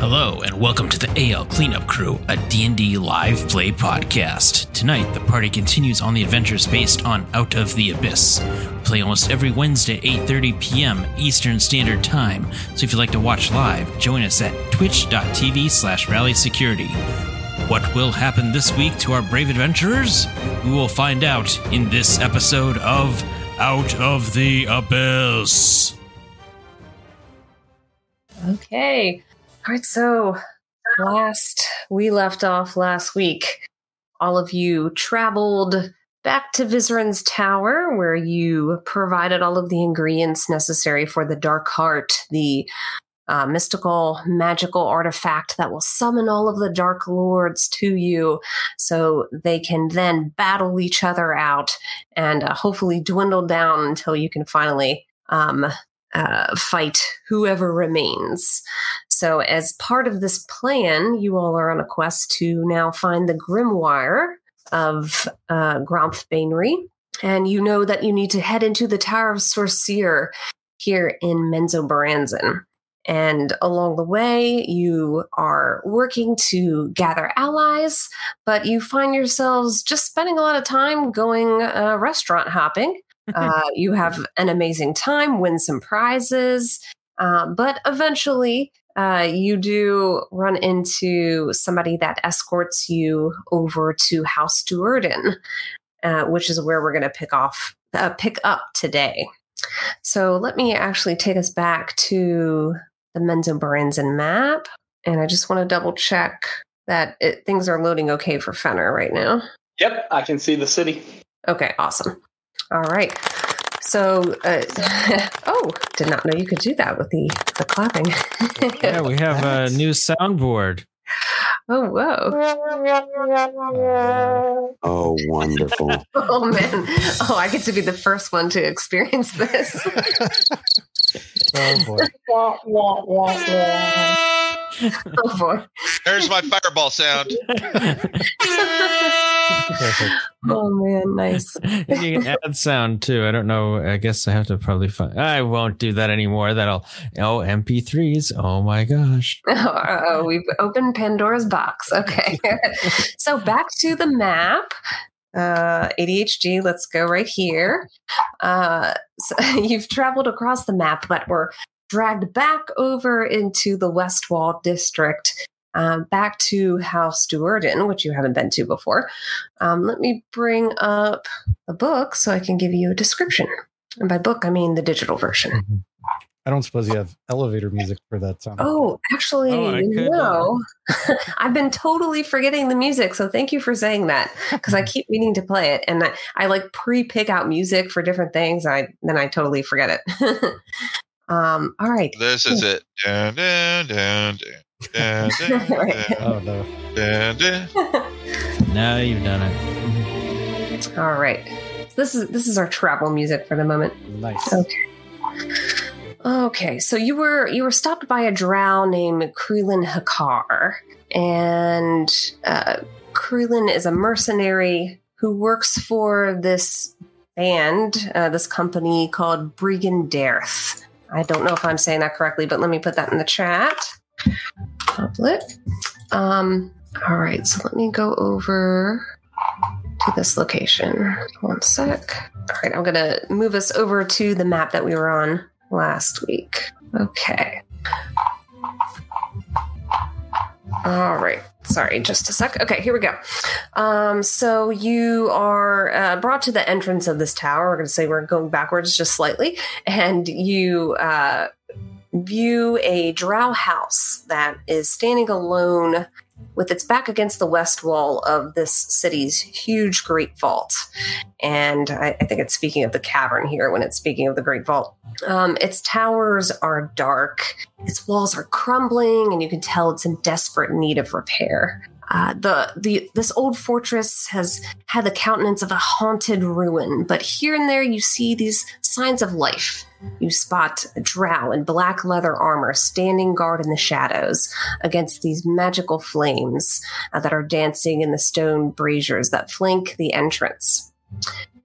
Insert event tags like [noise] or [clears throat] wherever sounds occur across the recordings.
Hello and welcome to the AL Cleanup Crew, a D&D live play podcast. Tonight, the party continues on the adventures based on Out of the Abyss. We play almost every Wednesday 8:30 p.m. Eastern Standard Time. So if you'd like to watch live, join us at twitch.tv slash rally security. What will happen this week to our brave adventurers? We will find out in this episode of Out of the Abyss. Okay. All right. So last we left off last week, all of you traveled back to Vizeran's tower where you provided all of the ingredients necessary for the Dark Heart, the uh, mystical, magical artifact that will summon all of the Dark Lords to you so they can then battle each other out and uh, hopefully dwindle down until you can finally um, uh, fight whoever remains. So, as part of this plan, you all are on a quest to now find the grimoire of uh, Baenre. And you know that you need to head into the Tower of Sorcere here in Menzoberranzan. And along the way, you are working to gather allies, but you find yourselves just spending a lot of time going uh, restaurant hopping. [laughs] Uh, you have an amazing time, win some prizes, uh, but eventually uh, you do run into somebody that escorts you over to House Do'Urden, uh, which is where we're going to pick off uh, pick up today. So let me actually take us back to the Menzoberranzan map, and I just want to double check that it, things are loading okay for Fenner right now. Yep, I can see the city. Okay, awesome. All right. So, uh, [laughs] oh, did not know you could do that with the the clapping. [laughs] Yeah, we have a new soundboard. oh, whoa. Oh, wonderful. [laughs] Oh, man. Oh, I get to be the first one to experience this. Oh boy. oh, boy. There's my fireball sound. [laughs] Oh, man. Nice. [laughs] You can add sound too. I don't know. I guess I have to probably find. I won't do that anymore. That'll. Oh, MP3s. Oh my gosh. [laughs] Oh, we've opened Pandora's box. Okay. so back to the map. Uh, ADHD, let's go right here. Uh, so you've traveled across the map, but we're dragged back over into the West Wall district, um, back to House Do'Urden, which you haven't been to before. Um, let me bring up a book so I can give you a description. And by book, I mean the digital version. Mhm. I don't suppose you have elevator music for that sound. Oh, actually, Oh, I could, no. [laughs] I've been totally forgetting the music. So thank you for saying that because I [laughs] keep meaning to play it. And I, I like pre pick out music for different things. I Then I totally forget it. [laughs] um, all right. This is it. Dun, dun, dun, dun, dun, dun, Right. Oh no. dun, dun. Now you've done it. All right. This is this is our travel music for the moment. Nice. Okay. Okay, so you were you were stopped by a drow named Krulin Hakar, and uh, Krulin is a mercenary who works for this band, uh, this company called Bregan D'aerthe. I don't know if I'm saying that correctly, but let me put that in the chat. Public. Um, all right, so let me go over to this location. One sec. All right, I'm gonna move us over to the map that we were on last week. Okay. All right. Sorry, just a sec. Okay, here we go. Um, so you are uh, brought to the entrance of this tower. We're going to say we're going backwards just slightly, and you uh, view a drow house that is standing alone with its back against the west wall of this city's huge great vault. And I, I think it's speaking of the cavern here when it's speaking of the great vault. Um, its towers are dark, its walls are crumbling, and you can tell it's in desperate need of repair. Uh, the the this old fortress has had the countenance of a haunted ruin, but here and there you see these signs of life. You spot a drow in black leather armor standing guard in the shadows against these magical flames uh, that are dancing in the stone braziers that flank the entrance.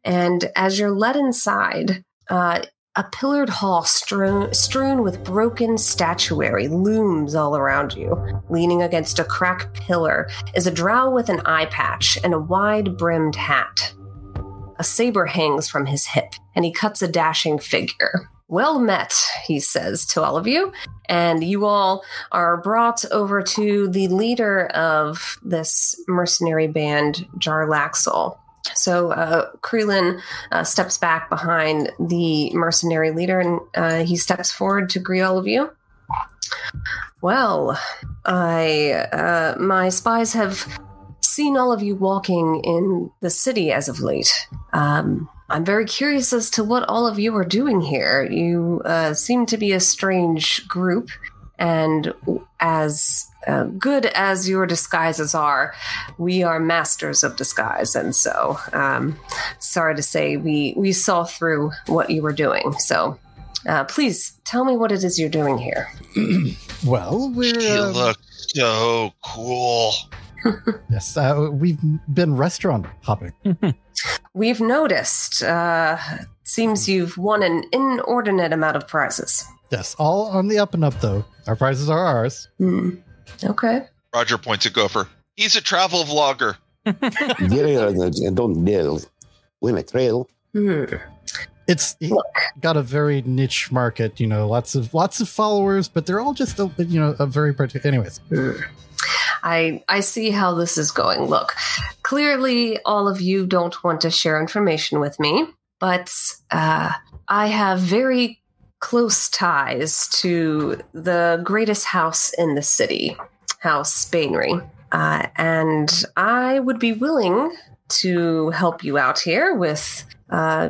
And as you're led inside, uh, a pillared hall strewn, strewn with broken statuary looms all around you. Leaning against a cracked pillar is a drow with an eye patch and a wide brimmed hat. A saber hangs from his hip, and he cuts a dashing figure. Well met, he says to all of you, and you all are brought over to the leader of this mercenary band, Jarlaxle. So uh, uh, steps back behind the mercenary leader and uh, he steps forward to greet all of you. Well, I uh, my spies have seen all of you walking in the city as of late. Um, I'm very curious as to what all of you are doing here. You uh, seem to be a strange group, and as uh, good as your disguises are, we are masters of disguise, and so um, sorry to say, we we saw through what you were doing. So. Uh, please tell me what it is you're doing here. [clears throat] Well, we're You uh, look so cool. [laughs] yes, uh, we've been restaurant hopping. [laughs] We've noticed. Uh, seems you've won an inordinate amount of prizes. Yes, all on the up and up though. Our prizes are ours. Hmm. Okay. Roger points at Gopher. He's a travel vlogger. [laughs] Yeah, don't deal. Win a trail. Hmm. It's got a very niche market, you know, lots of lots of followers, but they're all just a, you know a very particular. Anyways, I I see how this is going. Look, clearly all of you don't want to share information with me, but uh, I have very close ties to the greatest house in the city, House Baenre, uh, and I would be willing to help you out here with uh,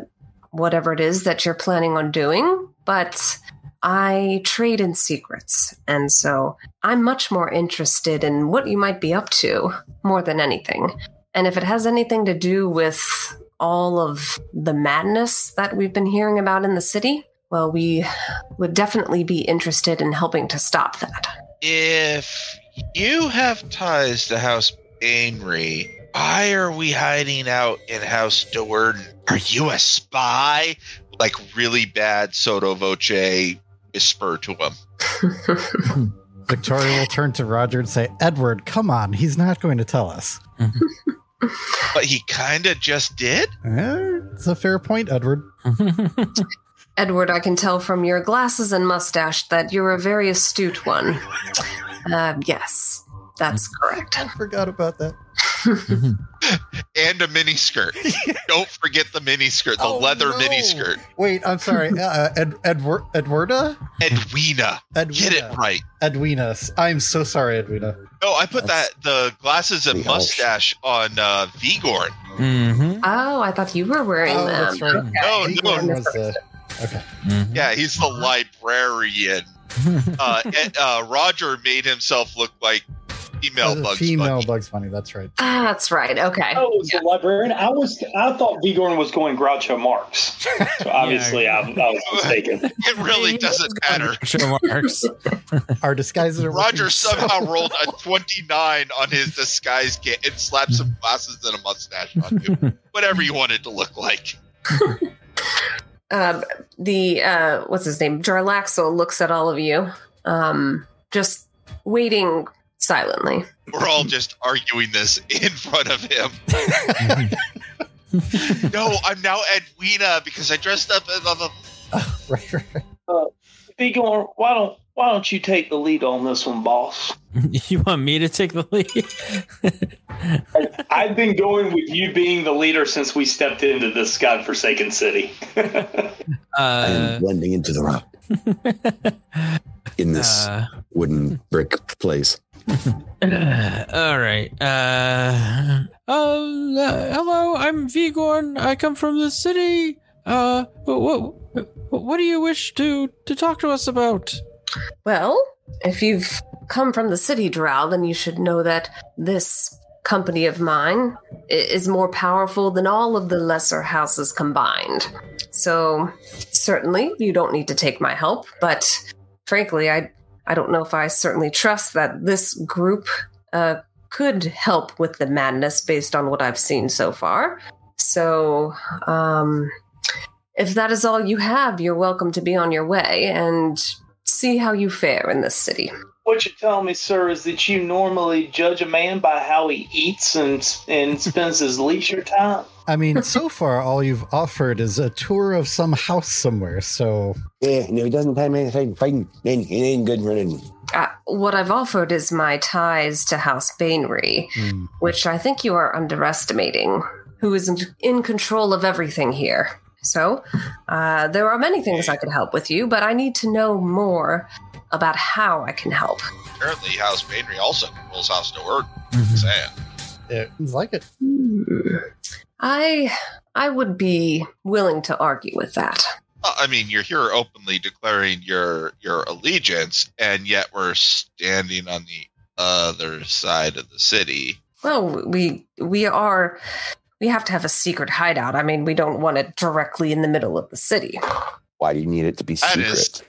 whatever it is that you're planning on doing, but. I trade in secrets, and so I'm much more interested in what you might be up to more than anything. And if it has anything to do with all of the madness that we've been hearing about in the city, well, we would definitely be interested in helping to stop that. If you have ties to House Baenre, why are we hiding out in House Do'Urden? Are you a spy? Like really bad Soto Voce whisper to him. [laughs] Victoria will turn to Roger and say, "Edward, come on, he's not going to tell us." But he kind of just did. Eh, it's a fair point, Edward. [laughs] Edward, I can tell from your glasses and mustache that you're a very astute one. Uh, yes, that's correct. I forgot about that. [laughs] And a mini skirt. [laughs] Don't forget the mini skirt, the Oh, leather no. mini skirt. Wait, I'm sorry. [laughs] Uh, Ed, Edward, Edwarda, Edwina. Edwina, Get it right. Edwina. I'm so sorry, Edwina. No, I put That's- that the glasses and the elf. mustache on uh, Vigorn. Mm-hmm. Oh, I thought you were wearing Oh, them. that's right. Okay. No, Igor no. Was the- okay. Mm-hmm. Yeah, he's the librarian. [laughs] Uh, and, uh, Roger made himself look like female Bugs female Bunny. Bugs Bunny. That's right. Ah, that's right. Okay. I was the librarian. I was. I thought Vigorn was going Groucho Marx. So [laughs] obviously, I, I was mistaken. [laughs] It really doesn't matter. Show marks. Our disguises are Roger working so- somehow rolled a 29 on his disguise kit and slapped some glasses and a mustache on you. Whatever you wanted to look like. Um, the uh, what's his name? Jarlaxle looks at all of you, um, just waiting silently. We're all just arguing this [laughs] in front of him. [laughs] No, I'm now Edwina because I dressed up as a. [laughs] right, right. Vigorn, why don't why don't you take the lead on this one, boss? [laughs] you want me to take the lead? I've been going with you being the leader since we stepped into this godforsaken city. [laughs] I uh, am blending into the rock [laughs] in this uh, wooden brick place. all right. Uh, uh, hello, I'm Vigorn. I come from the city. Uh, what, what, what do you wish to to talk to us about? Well, if you've come from the city, Drow, then you should know that this company of mine is more powerful than all of the lesser houses combined. So, certainly, you don't need to take my help, but frankly, I I don't know if I certainly trust that this group uh, could help with the madness based on what I've seen so far. So, um, if that is all you have, you're welcome to be on your way and see how you fare in this city. What you're telling me, sir, is that you normally judge a man by how he eats and and spends his leisure time. I mean, so [laughs] far all you've offered is a tour of some house somewhere. So Yeah, no, he doesn't have anything fighting. Ain't, it ain't good running. Uh, what I've offered is my ties to House Baenre, hmm, which I think you are underestimating, who is in, in control of everything here. So, uh, there are many things I could help with you, but I need to know more about how I can help. Apparently, House Baenre also controls House Do'Urden. Mhm. Saying. it like it. Hmm. I I would be willing to argue with that. I mean, you're here openly declaring your your allegiance, and yet we're standing on the other side of the city. Well, we we are we have to have a secret hideout. I mean, we don't want it directly in the middle of the city. Why do you need it to be secret? is-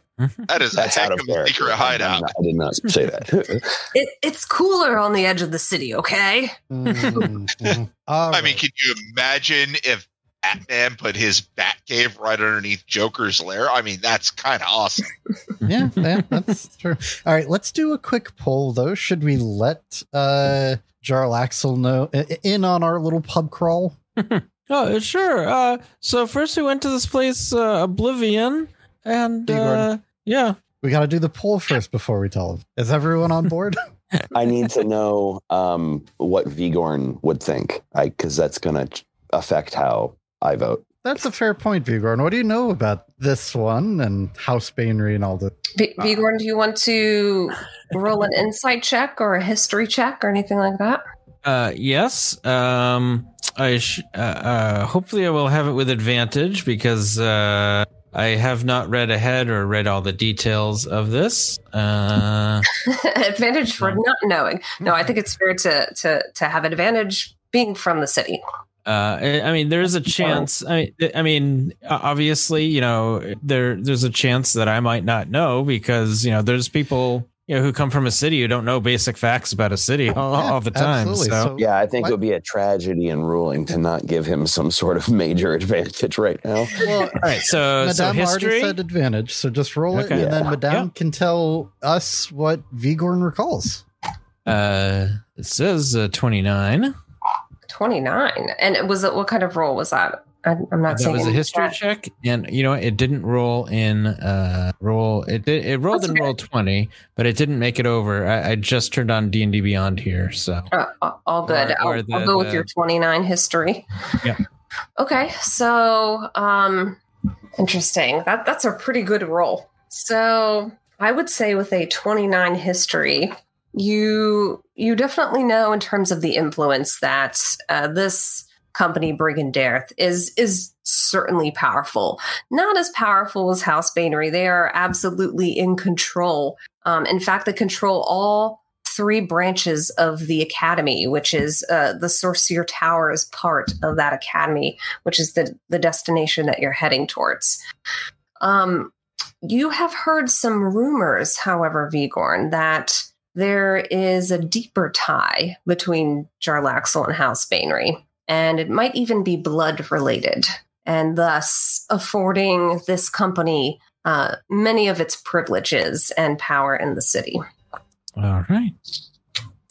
That is That's a out heck of of a secret hideout. I did not say that. [laughs] It, it's cooler on the edge of the city, okay? Mhm, mhm. [laughs] All I mean, can you imagine if Batman put his Batcave right underneath Joker's lair? I mean, that's kind of awesome. [laughs] yeah, yeah, that's true. All right, let's do a quick poll though. Should we let uh Jarlaxle know in on our little pub crawl? [laughs] Oh, sure. Uh, so first we went to this place, uh, Oblivion, and Hey, uh, yeah, We got to do the poll first before we tell them. Is everyone on board? [laughs] I need to know um, what Vigorn would think, because that's going to affect how I vote. That's a fair point, Vigorn. What do you know about this one and House Baenre and all the? V- Vigorn, do you want to roll an insight check or a history check or anything like that? uh, yes. Um, I sh- uh, uh, hopefully I will have it with advantage because uh, I have not read ahead or read all the details of this. Uh, [laughs] advantage for not knowing. No, I think it's fair to to to have advantage being from the city. Uh, I I mean, there's a chance. I mean, I mean, obviously, you know, there there's a chance that I might not know because you know, there's people you know who come from a city who don't know basic facts about a city [laughs] all, Yeah, all the time. So, So- Yeah, I think What? it would be a tragedy in ruling to not give him some sort of [laughs] major advantage right now. Well, all right. So, so Madame already history. said advantage, so just roll it, Okay. and then Yeah. Madame can tell us what Vigorn recalls. Uh, it says uh, Twenty nine, and it was it, what kind of roll was that? I, I'm not That saying it was a history chat. check, and you know? It didn't roll in uh roll. It did. It rolled That's in okay. roll 20, but it didn't make it over. I, I just turned on D and D Beyond here, so Uh, all- good. Or- or I'll, the- I'll go with the- your 29 history. Yeah. Okay, so um interesting. That that's a pretty good roll. So, I would say with a 29 history, you you definitely know in terms of the influence that uh, this company Bregan D'aerthe is is certainly powerful. Not as powerful as House Baenre. They are absolutely in control. Um, in fact, they control all three branches of the academy, which is uh, the Sorcerer Tower is part of that academy, which is the the destination that you're heading towards. Um, you have heard some rumors, however, Vigorn, that there is a deeper tie between Jarlaxle and House Baenre, and it might even be blood related, and thus affording this company uh, many of its privileges and power in the city. all right.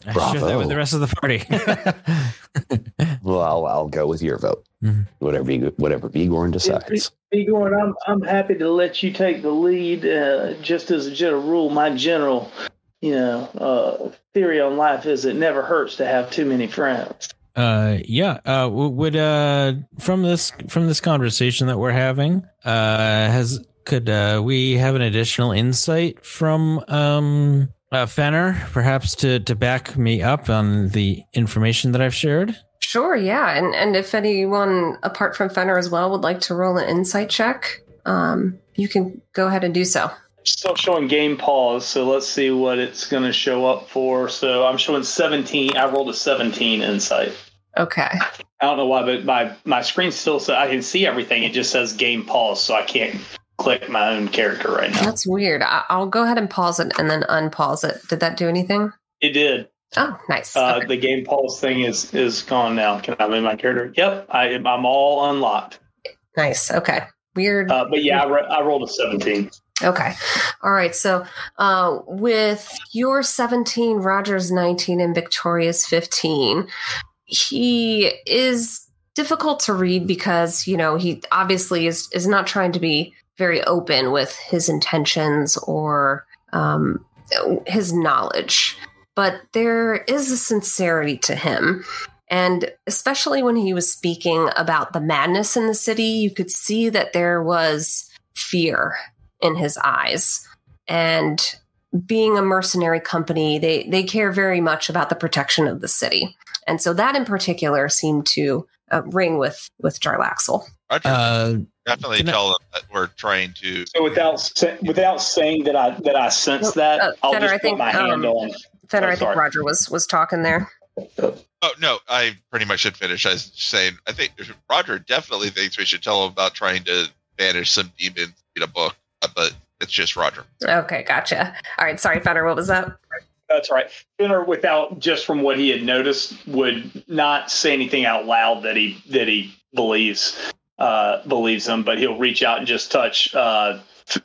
I share that Bravo. with the rest of the party. [laughs] [laughs] Well, I'll, I'll go with your vote. Mhm. Whatever you, whatever Vigorn decides. Igor, I'm I'm happy to let you take the lead. Uh, just as a general rule, my general, you know, uh, theory on life is it never hurts to have too many friends. Uh, yeah. Uh, would uh from this from this conversation that we're having, uh, has could uh we have an additional insight from um uh, Fenner, perhaps to to back me up on the information that I've shared? Sure, yeah, and and if anyone apart from Fenner as well would like to roll an insight check, um, you can go ahead and do so. Still showing game pause, so let's see what it's going to show up for. So I'm showing 17. I rolled a 17 insight. Okay. I don't know why, but my my screen still so I can see everything. It just says game pause, so I can't click my own character right now. That's weird. I- I'll go ahead and pause it and then unpause it. Did that do anything? It did. Oh, nice. Uh, Okay. The game pause thing is is gone now. Can I move my character? Yep, I I'm all unlocked. Nice. Okay. weird. Uh, but yeah, I, ro- I rolled a 17. Okay. All right. So, uh, with your 17, Roger's 19, and Victoria's 15, he is difficult to read because, you know, he obviously is, is not trying to be very open with his intentions or um, his knowledge. But there is a sincerity to him. And especially when he was speaking about the madness in the city, you could see that there was fear in his eyes. And being a mercenary company, they, they care very much about the protection of the city. And so that in particular seemed to uh, ring with, with Jarlaxle. Roger, Uh, definitely can I- tell them that we're trying to. So without sa- without saying that I that I sense Well, that, uh, I'll Fenner, just I put think, my hand um, on. Fenner, Oh, I think. Roger was was talking there. Oh no, I pretty much should finish. I was saying I think Roger definitely thinks we should tell him about trying to banish some demons in a book, but it's just Roger. Okay, gotcha. All right, sorry, Fenner, what was that? That's right. Fenner, without just from what he had noticed, would not say anything out loud that he that he believes uh, believes him, but he'll reach out and just touch uh,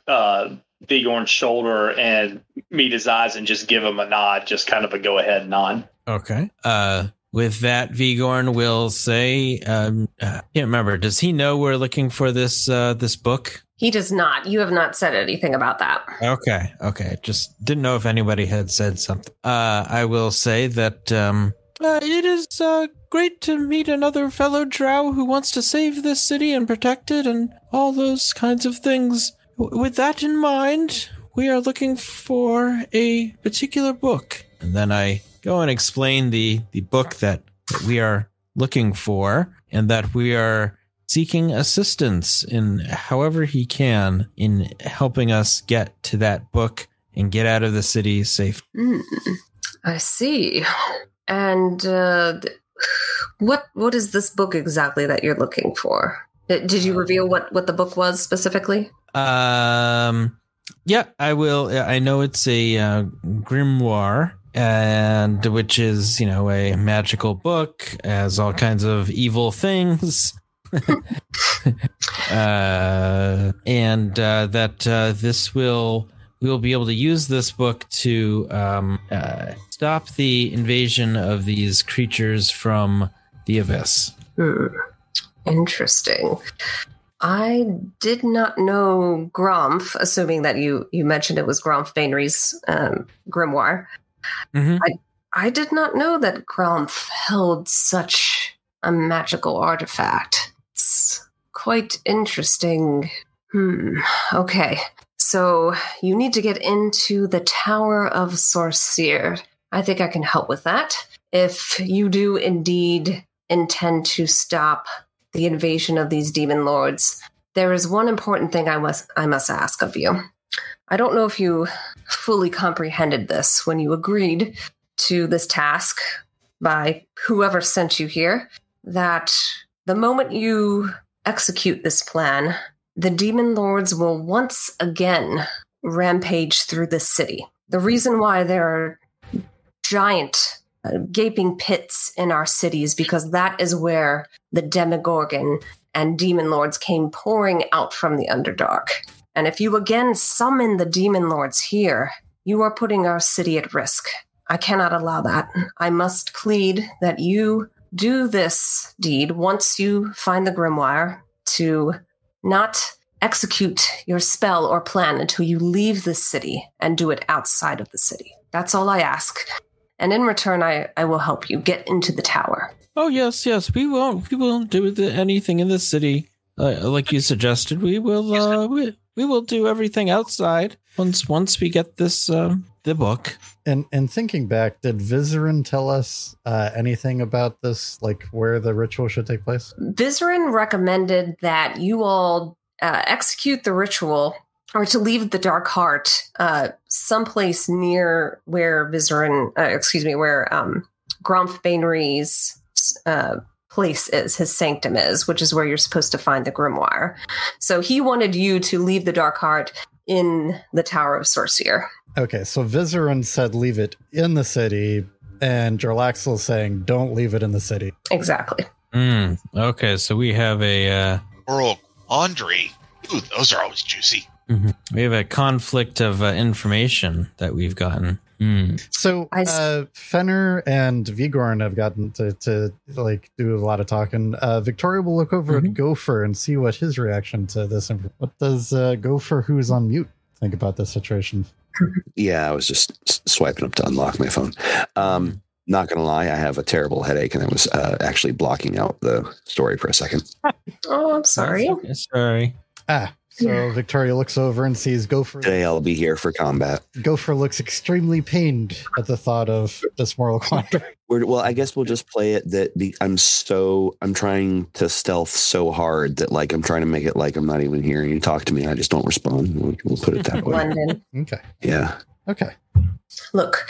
uh, Vigorn's shoulder and meet his eyes and just give him a nod, just kind of a go ahead nod. Okay. Uh, with that, Vigorn will say, um, uh, can't remember. Does he know we're looking for this uh, this book? He does not. You have not said anything about that. Okay. Okay. Just didn't know if anybody had said something. Uh, I will say that um, uh, it is uh, great to meet another fellow Drow who wants to save this city and protect it and all those kinds of things. W- with that in mind, we are looking for a particular book. And then I go and explain the, the book that, that we are looking for and that we are seeking assistance in however he can in helping us get to that book and get out of the city safe. Hmm, I see. And uh, what what is this book exactly that you're looking for? Did did you reveal what what the book was specifically? Um, yeah, I will. I know it's a uh, grimoire, and which is you know a magical book, has all kinds of evil [laughs] things. [laughs] uh, and uh, that uh, this will we will be able to use this book to um, uh, stop the invasion of these creatures from the abyss. Hmm. Interesting. I did not know Gromph, assuming that you you mentioned it was Gromph Baenre's um, grimoire. Mhm. I I did not know that Gromph held such a magical artifact. Quite interesting. Hmm. Okay. So you need to get into the Tower of Sorcere. I think I can help with that. If you do indeed intend to stop the invasion of these demon lords, there is one important thing I must I must ask of you. I don't know if you fully comprehended this when you agreed to this task by whoever sent you here that the moment you execute this plan, the demon lords will once again rampage through the city. The reason why there are giant uh, gaping pits in our cities because that is where the Demogorgon and demon lords came pouring out from the Underdark. And if you again summon the demon lords here, you are putting our city at risk. I cannot allow that. I must plead that you do this deed once you find the grimoire to not execute your spell or plan until you leave the city and do it outside of the city. That's all I ask. And in return, I, I will help you get into the tower. Oh yes, yes, we won't. We won't do the, anything in the city, uh, like you suggested. We will. Uh, we, we will do everything outside once once we get this um, the book. And and thinking back, did Vizeran tell us uh, anything about this, like where the ritual should take place? Vizeran recommended that you all uh, execute the ritual or to leave the Dark Heart uh, someplace near where Vizeran, uh, excuse me, where um, Gromph Baenre's uh, place is, his sanctum is, which is where you're supposed to find the grimoire. So he wanted you to leave the Dark Heart in the Tower of Sorcere. Okay, so Vizeran said leave it in the city, and Jarlaxle saying don't leave it in the city. Exactly. Mm, okay, so we have a. Uh, Moral quandary. Ooh, those are always juicy. We have a conflict of uh, information that we've gotten. Hmm. So uh, Fenner and Vigorn have gotten to, to like do a lot of talking. Uh, Victoria will look over Mhm. at Gopher and see what his reaction to this. inf- What does uh, Gopher, who's on mute, think about this situation? Yeah, I was just swiping up to unlock my phone. Um, not gonna lie, I have a terrible headache, and I was uh, actually blocking out the story for a second. [laughs] Oh, I'm sorry. Sorry. Ah, so Yeah. Victoria looks over and sees Gopher. Today, I'll be here for combat. Gopher looks extremely pained at the thought of this moral [laughs] quandary. We're, well, I guess we'll just play it that be, I'm so I'm trying to stealth so hard that like I'm trying to make it like I'm not even hearing you talk to me. I just don't respond. We'll, we'll put it that [laughs] way. London. Okay. Yeah. Okay. Look,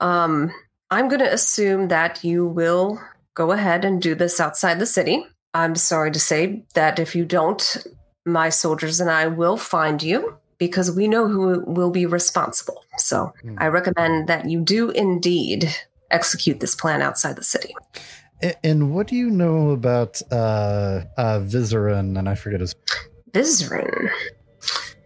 um, I'm going to assume that you will go ahead and do this outside the city. I'm sorry to say that if you don't, my soldiers and I will find you because we know who will be responsible. So Hmm. I recommend that you do indeed execute this plan outside the city. And what do you know about uh, uh, Vizeran? And I forget his. Vizeran.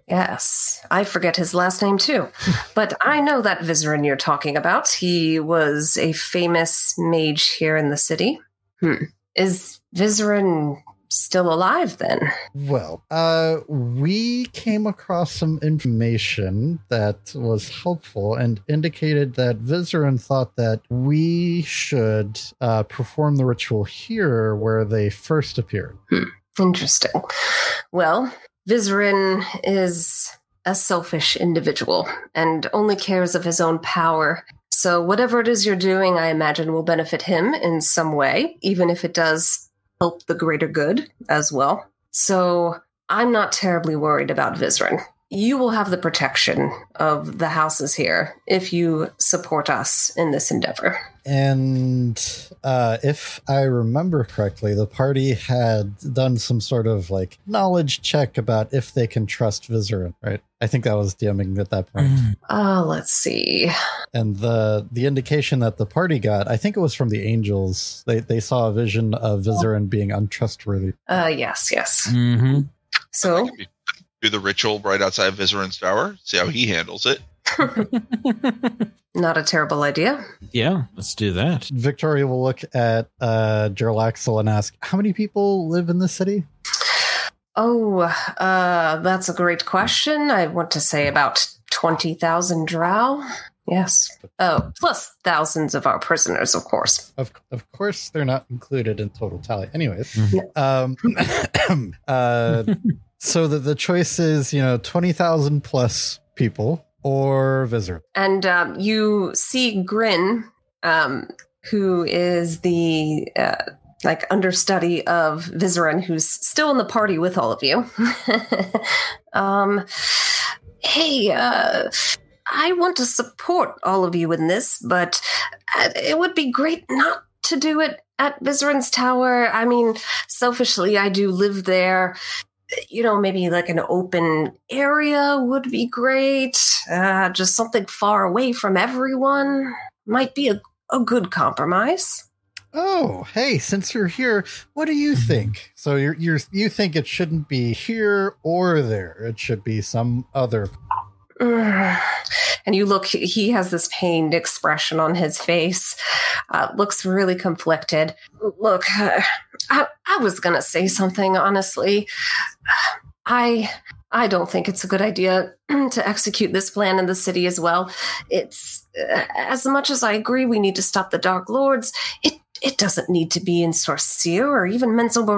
Yes, I forget his last name too. [laughs] but I know that Vizeran you're talking about. He was a famous mage here in the city. Hmm. Is Vizeran still alive then? Well, uh, we came across some information that was helpful and indicated that Vizeran thought that we should uh, perform the ritual here where they first appeared. Interesting. Well, Vizeran is a selfish individual and only cares of his own power. So, whatever it is you're doing, I imagine will benefit him in some way, even if it does help the greater good as well. So, I'm not terribly worried about Vizeran. You will have the protection of the houses here if you support us in this endeavor. And uh, if I remember correctly, the party had done some sort of like knowledge check about if they can trust Vizeran, right? I think that was DMing at that point. Oh, let's see. and the the indication that the party got, I think it was from the angels. They they saw a vision of Vizeran being untrustworthy. Uh, yes, yes. hmm So, Do the ritual right outside Vizeran's tower. See how he handles it. [laughs] not a terrible idea. yeah, let's do that. Victoria will look at uh Jarlaxle and ask, "How many people live in the city?" Oh, uh, that's a great question. I want to say about 20,000 drow. Yes. Oh, plus thousands of our prisoners, of course. Of of course, they're not included in total tally. Anyways, Mhm. um, [coughs] uh, [laughs] so the the choice is you know twenty thousand plus people or Vizeran. And um, you see Grin, um, who is the uh, like understudy of Vizeran, who's still in the party with all of you. [laughs] um, hey, uh, I want to support all of you in this, but uh, it would be great not to do it at Vizeran's Tower. I mean, selfishly, I do live there. You know, maybe like an open area would be great. Uh, just something far away from everyone might be a, a good compromise. Oh, hey, since you're here, what do you think? So you're you're you think it shouldn't be here or there? It should be some other. [sighs] And you look, he has this pained expression on his face, uh, looks really conflicted. Look, uh, [sighs] I, I was to say something, honestly. [sighs] I. I don't think it's a good idea [clears throat] to execute this plan in the city as well. It's uh, as much as I agree we need to stop the Dark Lords. It it doesn't need to be in Sorcere or even Menzel.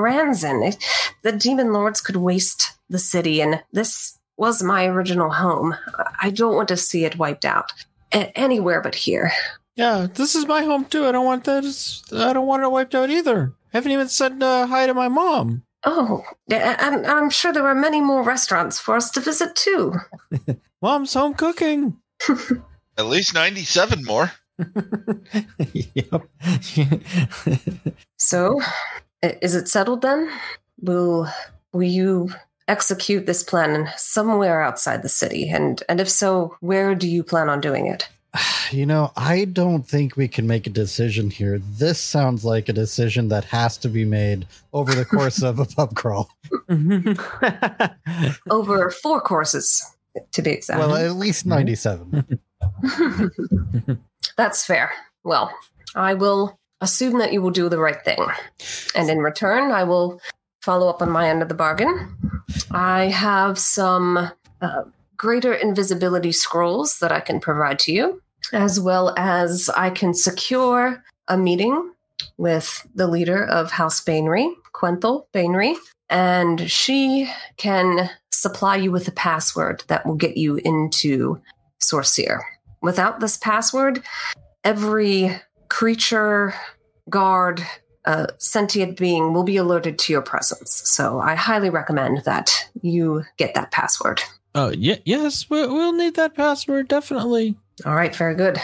It, the Demon Lords could waste the city, and this was my original home. I don't want to see it wiped out A- anywhere but here. Yeah, this is my home too. I don't want that. I don't want it wiped out either. I haven't even said uh, hi to my mom. Oh, and I'm sure there are many more restaurants for us to visit too. [laughs] Mom's home cooking. [laughs] At least 97 more. [laughs] yep. So, is it settled then? Will will you execute this plan somewhere outside the city? And and if so, where do you plan on doing it? [sighs] You know, I don't think we can make a decision here. This sounds like a decision that has to be made over the course of a pub crawl. [laughs] [laughs] Over four courses, to be exact. Well, at least mm-hmm. 97. [laughs] That's fair. Well, I will assume that you will do the right thing. And in return, I will follow up on my end of the bargain. I have some uh, greater invisibility scrolls that I can provide to you, as well as I can secure a meeting with the leader of House Baenre, Quenthel Baenre, and she can supply you with a password that will get you into Sorcere. Without this password, every creature, guard, uh, sentient being will be alerted to your presence. So I highly recommend that you get that password. oh, yeah, yes, we, we'll need that password, definitely. All right, very good.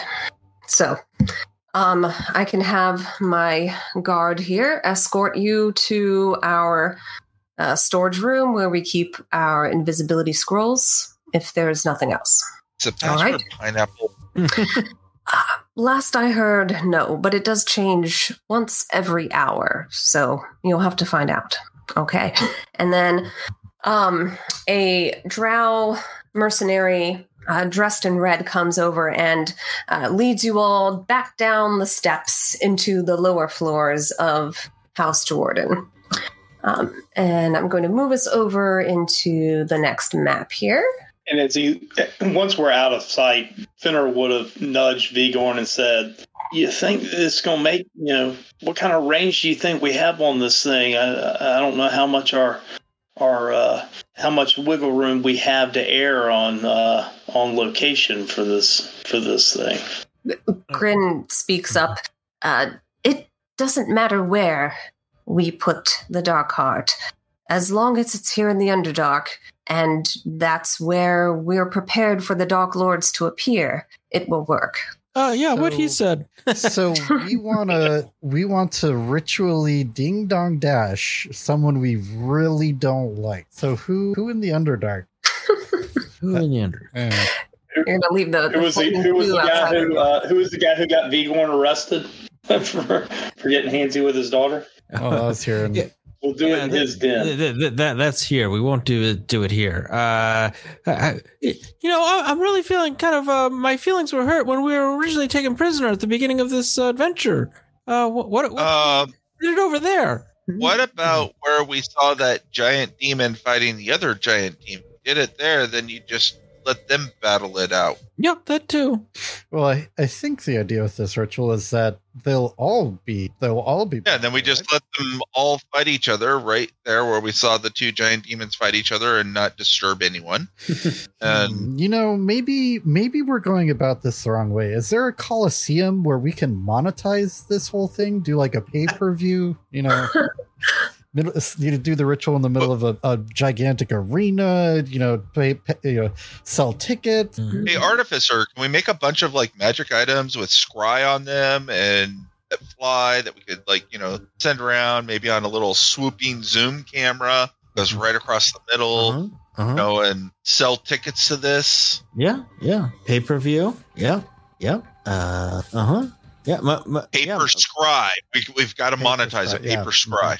So, um, I can have my guard here escort you to our uh, storage room where we keep our invisibility scrolls. If there's nothing else. It's a password right. pineapple. [laughs] [laughs] Last I heard, no, but it does change once every hour, so you'll have to find out. Okay. [laughs] And then um a drow mercenary uh, dressed in red comes over and uh, leads you all back down the steps into the lower floors of House Jordan. Um, and I'm going to move us over into the next map here. And as he, once we're out of sight, Fenner would have nudged Vigorn and said, "You think it's going to make you know what kind of range do you think we have on this thing? I I don't know how much our our uh, how much wiggle room we have to air on uh, on location for this for this thing." Grin speaks up. Uh, it doesn't matter where we put the Dark Heart, as long as it's here in the Underdark, and that's where we're prepared for the Dark Lords to appear. It will work. Uh, yeah, what he said. [laughs] so we [laughs] want to we want to ritually ding dong dash someone we really don't like. So who who in the underdark? [laughs] Who in the under? You're gonna leave the, Who the was the who was the guy who uh, who was the guy who got Vigorn arrested for for getting handsy with his daughter? Oh, that was here. Yeah. We'll do it in that- his den. th- th- th- that, that's here. We won't do it. Do it here. Uh, I, you know, I, I'm really feeling kind of. Uh, my feelings were hurt when we were originally taken prisoner at the beginning of this uh, adventure. Uh, what? What? what Um, did it over there? what about where we saw that giant demon fighting the other giant demon? Did it there, then you just let them battle it out. Yep, that too. Well, I, I think the idea with this ritual is that they'll all be they'll all be Yeah, then we just let them all fight each other right there where we saw the two giant demons fight each other and not disturb anyone. [laughs] And Hmm, you know maybe maybe we're going about this the wrong way. Is there a coliseum where we can monetize this whole thing? Do like a pay per view? You know. [laughs] Middle, you do the ritual in the middle of a, a gigantic arena. You know, pay, pay, you know, sell tickets. Mhm. hey, Artificer, can we make a bunch of like magic items with scry on them and that fly that we could like, you know, send around maybe on a little swooping zoom camera goes right across the middle, Uh-huh. Uh-huh. you know, and sell tickets to this? Yeah, yeah. Pay per view. Yeah, yeah. Uh huh. Yeah, my, my, Paper yeah. scry. We, we've got to Paper monetize it. scry, yeah. Paper scry.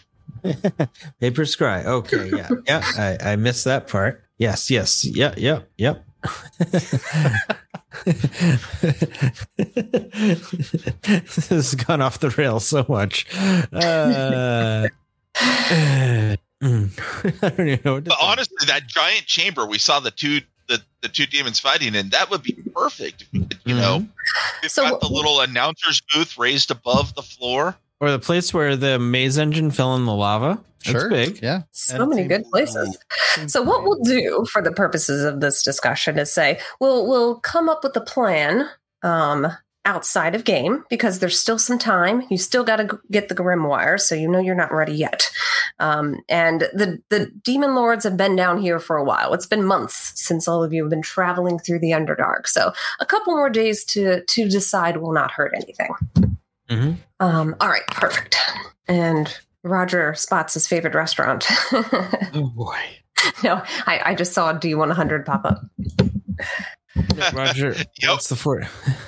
[laughs] Paper scry. Okay, yeah, yeah. I, I missed that part. Yes, yes, yeah, yeah, yep. [laughs] this has gone off the rails so much. Uh, [sighs] mm, [laughs] I don't even know. What to But think. honestly, that giant chamber we saw the two the, the two demons fighting in, that would be perfect. If we could, you know, we've So got the little announcer's booth raised above the floor. Or the place where the maze engine fell in the lava. That's Sure, big. Yeah. So And many good places. [laughs] So what we'll do for the purposes of this discussion is say we'll we'll come up with a plan um, outside of game because there's still some time. You still got to get the grimoire, so you know you're not ready yet. Um, and the the demon lords have been down here for a while. It's been months since all of you have been traveling through the Underdark. So a couple more days to to decide will not hurt anything. Hmm Um, all right, perfect. And Roger spots his favorite restaurant. [laughs] Oh boy. no, I, I just saw D100 pop up. [laughs] Roger, Yep. what's the fort?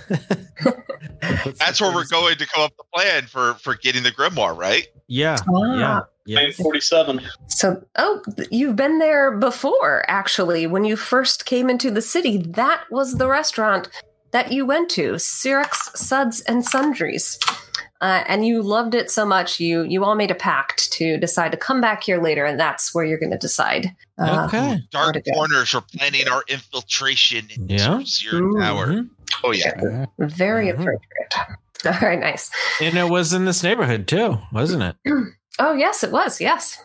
[laughs] That's where we're going to come up the plan for for getting the grimoire, right? Yeah, Ah. yeah, yeah. 47. So, oh, you've been there before, actually. When you first came into the city, that was the restaurant that you went to, Syrinx Suds and Sundries. Uh, and you loved it so much, you you all made a pact to decide to come back here later, and that's where you're going to decide. uh, Okay. Where'd Dark corners are planning our infiltration into Yeah. Zero Tower. Mhm. Oh yeah. Very Mhm. appropriate. [laughs] All right, nice. And it was in this neighborhood too, wasn't it? [clears throat] Oh, yes, it was. Yes.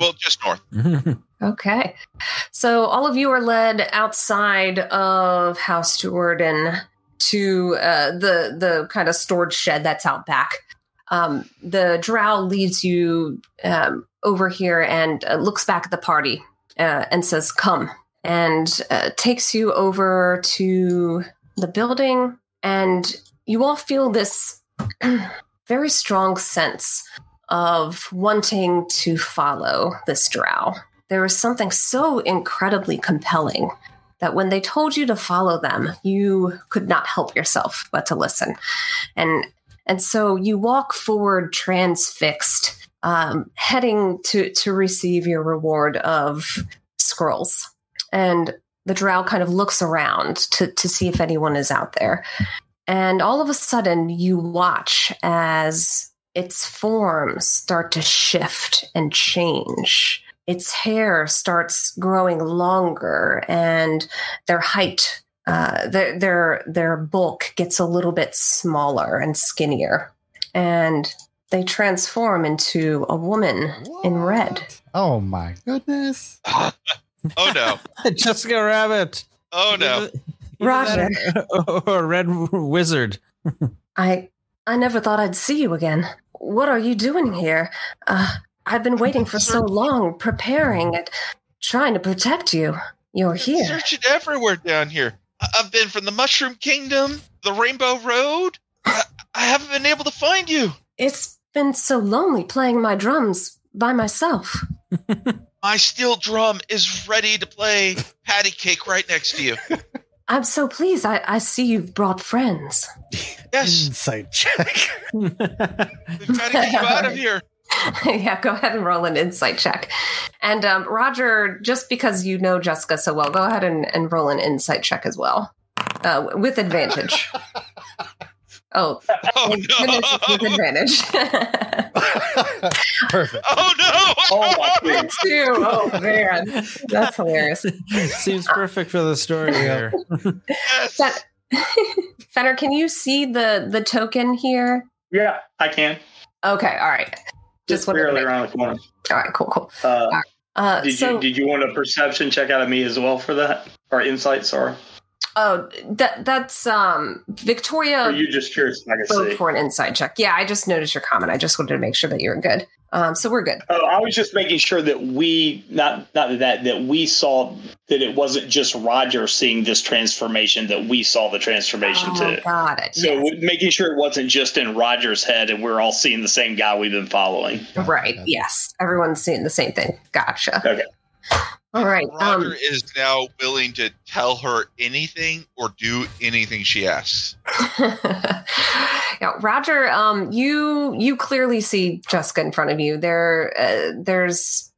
Well, just north. Okay. So all of you are led outside of House Do'Urden to uh, the the kind of storage shed that's out back. Um, the drow leads you um, over here and uh, looks back at the party uh, and says, "Come," and uh, takes you over to the building, and you all feel this [clears throat] very strong sense of wanting to follow this drow there was something so incredibly compelling that when they told you to follow them, you could not help yourself but to listen. And and so you walk forward transfixed, um, heading to to receive your reward of scrolls. And the drow kind of looks around to, to see if anyone is out there. And all of a sudden you watch as its forms start to shift and change its hair starts growing longer and their height uh, their their their bulk gets a little bit smaller and skinnier and they transform into a woman in red Oh my goodness. [laughs] oh no. [laughs] Jessica Rabbit. Oh no. roger [laughs] or a red wizard. i i never thought i'd see you again what are you doing here uh, i've been waiting for so long preparing and trying to protect you you're here Searching everywhere down here. I- I've been from the Mushroom Kingdom, the Rainbow Road. I, I haven't been able to find you. it's been so lonely playing my drums by myself [laughs] My steel drum is ready to play patty cake right next to you. [laughs] I'm so pleased. I, I see you've brought friends. Yes, Insight check. we've got to get you out of here. [laughs] yeah, go ahead and roll an insight check. And um, Roger, just because you know Jessica so well, go ahead and, and roll an insight check as well uh, with advantage. [laughs] oh, Oh with no! advantage. [laughs] Perfect. Oh no! Oh my goodness. [laughs] Two. Oh man, that's hilarious. Seems perfect for the story here. Yes. That- [laughs] Fenner, can you see the the token here? Yeah, I can. Okay, all right. Just, Just barely around the corner. All right, cool, cool. Uh, Uh, did so, you did you want a perception check out of me as well for that or insight? Sorry, oh, that that's um Victoria. Are you just curious if I can vote for an inside check. Yeah, I just noticed your comment. I just wanted to make sure that you were good. Um, so we're good. Oh, I was just making sure that we not not that that we saw that it wasn't just Roger seeing this transformation that we saw the transformation Oh, too. got it. So Yes. making sure it wasn't just in Roger's head and we're all seeing the same guy we've been following. right. Yes. Everyone's seeing the same thing. Gotcha. Okay. All right. Roger Um, is now willing to tell her anything or do anything she asks. [laughs] yeah, Roger. Um, you you clearly see Jessica in front of you. There, uh, there's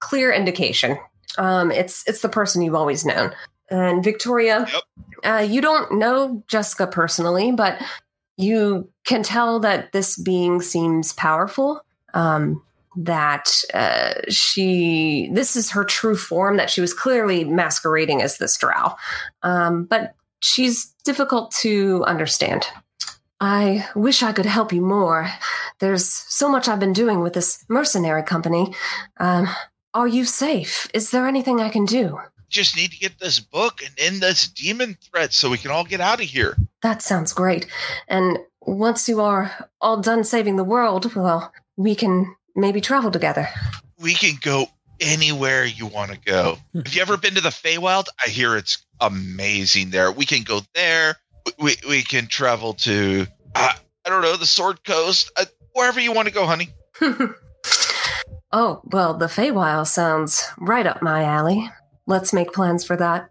clear indication. Um, it's it's the person you've always known. And Victoria, Yep. uh, you don't know Jessica personally, but you can tell that this being seems powerful. Um, that uh, she this is her true form. That she was clearly masquerading as this drow, um, but she's difficult to understand. I wish I could help you more. There's so much I've been doing with this mercenary company. Um, are you safe? Is there anything I can do? Just need to get this book and end this demon threat so we can all get out of here. That sounds great. And once you are all done saving the world, well, we can maybe travel together. We can go anywhere you want to go. Have you ever been to the Feywild? I hear it's amazing there. We can go there. We, we can travel to, uh, I don't know, the Sword Coast, uh, wherever you want to go, honey. [laughs] oh, well, the Feywild sounds right up my alley. Let's make plans for that.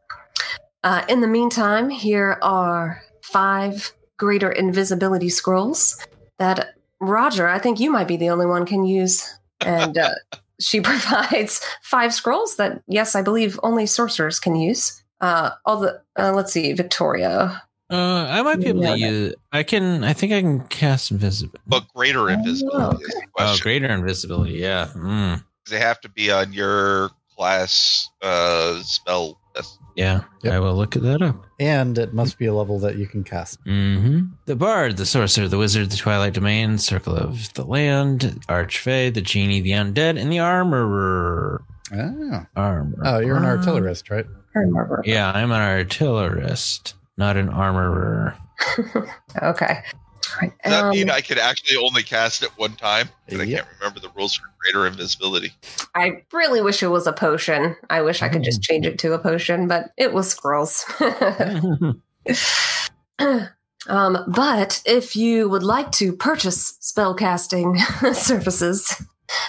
uh, in the meantime, here are five greater invisibility scrolls that Roger, I think you might be the only one can use. And uh, [laughs] she provides five scrolls that, yes, I believe only sorcerers can use. Uh, all the uh, let's see, Victoria. Uh, I might be able Yeah. to use. I can. I think I can cast invisibility. But greater invisibility is Oh, greater invisibility. Yeah. Mm. They have to be on your class uh, spell list. Yeah. Yep. I will look at that up. And it must be a level that you can cast. hmm The bard, the sorcerer, the wizard, the twilight domain, circle of the land, archfey, the genie, the undead, and the armorer. Oh, Armor. oh you're an artillerist, right? I remember. Yeah, I'm an artillerist, not an armorer. [laughs] Okay. All right. Does that um, mean I could actually only cast it one time? But I can't remember the rules for greater invisibility. I really wish it was a potion. I wish I could just change it to a potion, but it was scrolls. [laughs] [laughs] um, but if you would like to purchase spellcasting [laughs] services,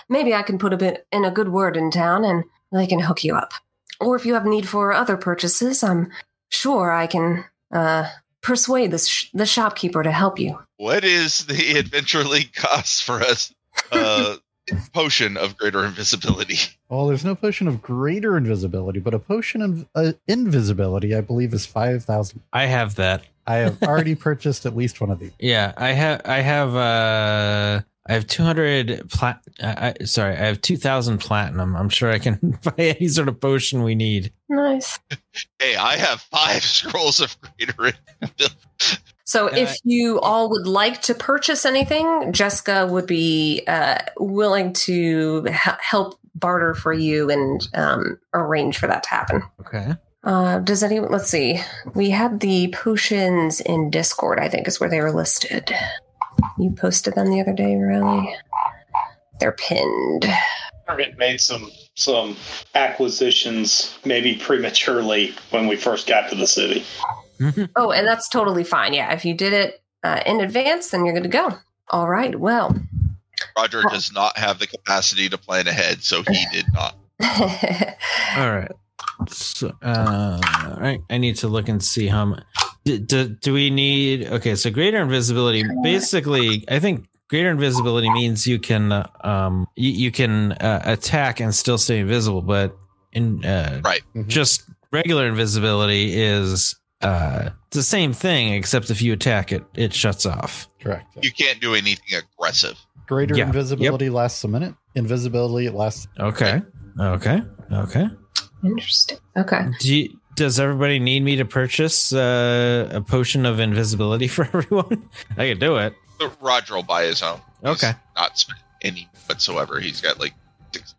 maybe I can put a bit in a good word in town and they can hook you up. Or if you have need for other purchases, I'm sure I can uh, persuade the, sh- the shopkeeper to help you. What is the [laughs] Adventure League cost for us? [laughs] Uh, potion of greater invisibility. Well, there's no potion of greater invisibility, but a potion of uh, invisibility, I believe, is 5,000. I have that. I have [laughs] already purchased at least one of these. Yeah, I have. I have. uh I have 200 plat. I, I, sorry, I have 2,000 platinum. I'm sure I can buy any sort of potion we need. Nice. Hey, I have five scrolls of greater invisibility. So, Uh, if you all would like to purchase anything, Jessica would be uh, willing to h- help barter for you and um, arrange for that to happen. Okay. Uh, does anyone? Let's see. We had the potions in Discord. I think is where they were listed. You posted them the other day, really. They're pinned. Target made some some acquisitions maybe prematurely when we first got to the city. Oh, and that's totally fine. Yeah, if you did it uh, in advance, then you're good to go. All right. Well. Roger does not have the capacity to plan ahead, so he [laughs] did not. [laughs] All right. So, uh, all right. I need to look and see how much. Do, do, do we need? Okay, so greater invisibility. Basically, I think greater invisibility means you can, uh, um, you, you can uh, attack and still stay invisible. But in uh, Right. Mhm. just regular invisibility is uh it's the same thing, except if you attack it, it shuts off. Correct. You can't do anything aggressive. Greater Yeah. invisibility lasts a minute. Invisibility lasts. Okay. Okay. Okay. Interesting. Okay. Do you, does everybody need me to purchase uh, a potion of invisibility [laughs] for everyone? I could do it. But Roger will buy his own. He's Okay. Not spend any whatsoever. He's got like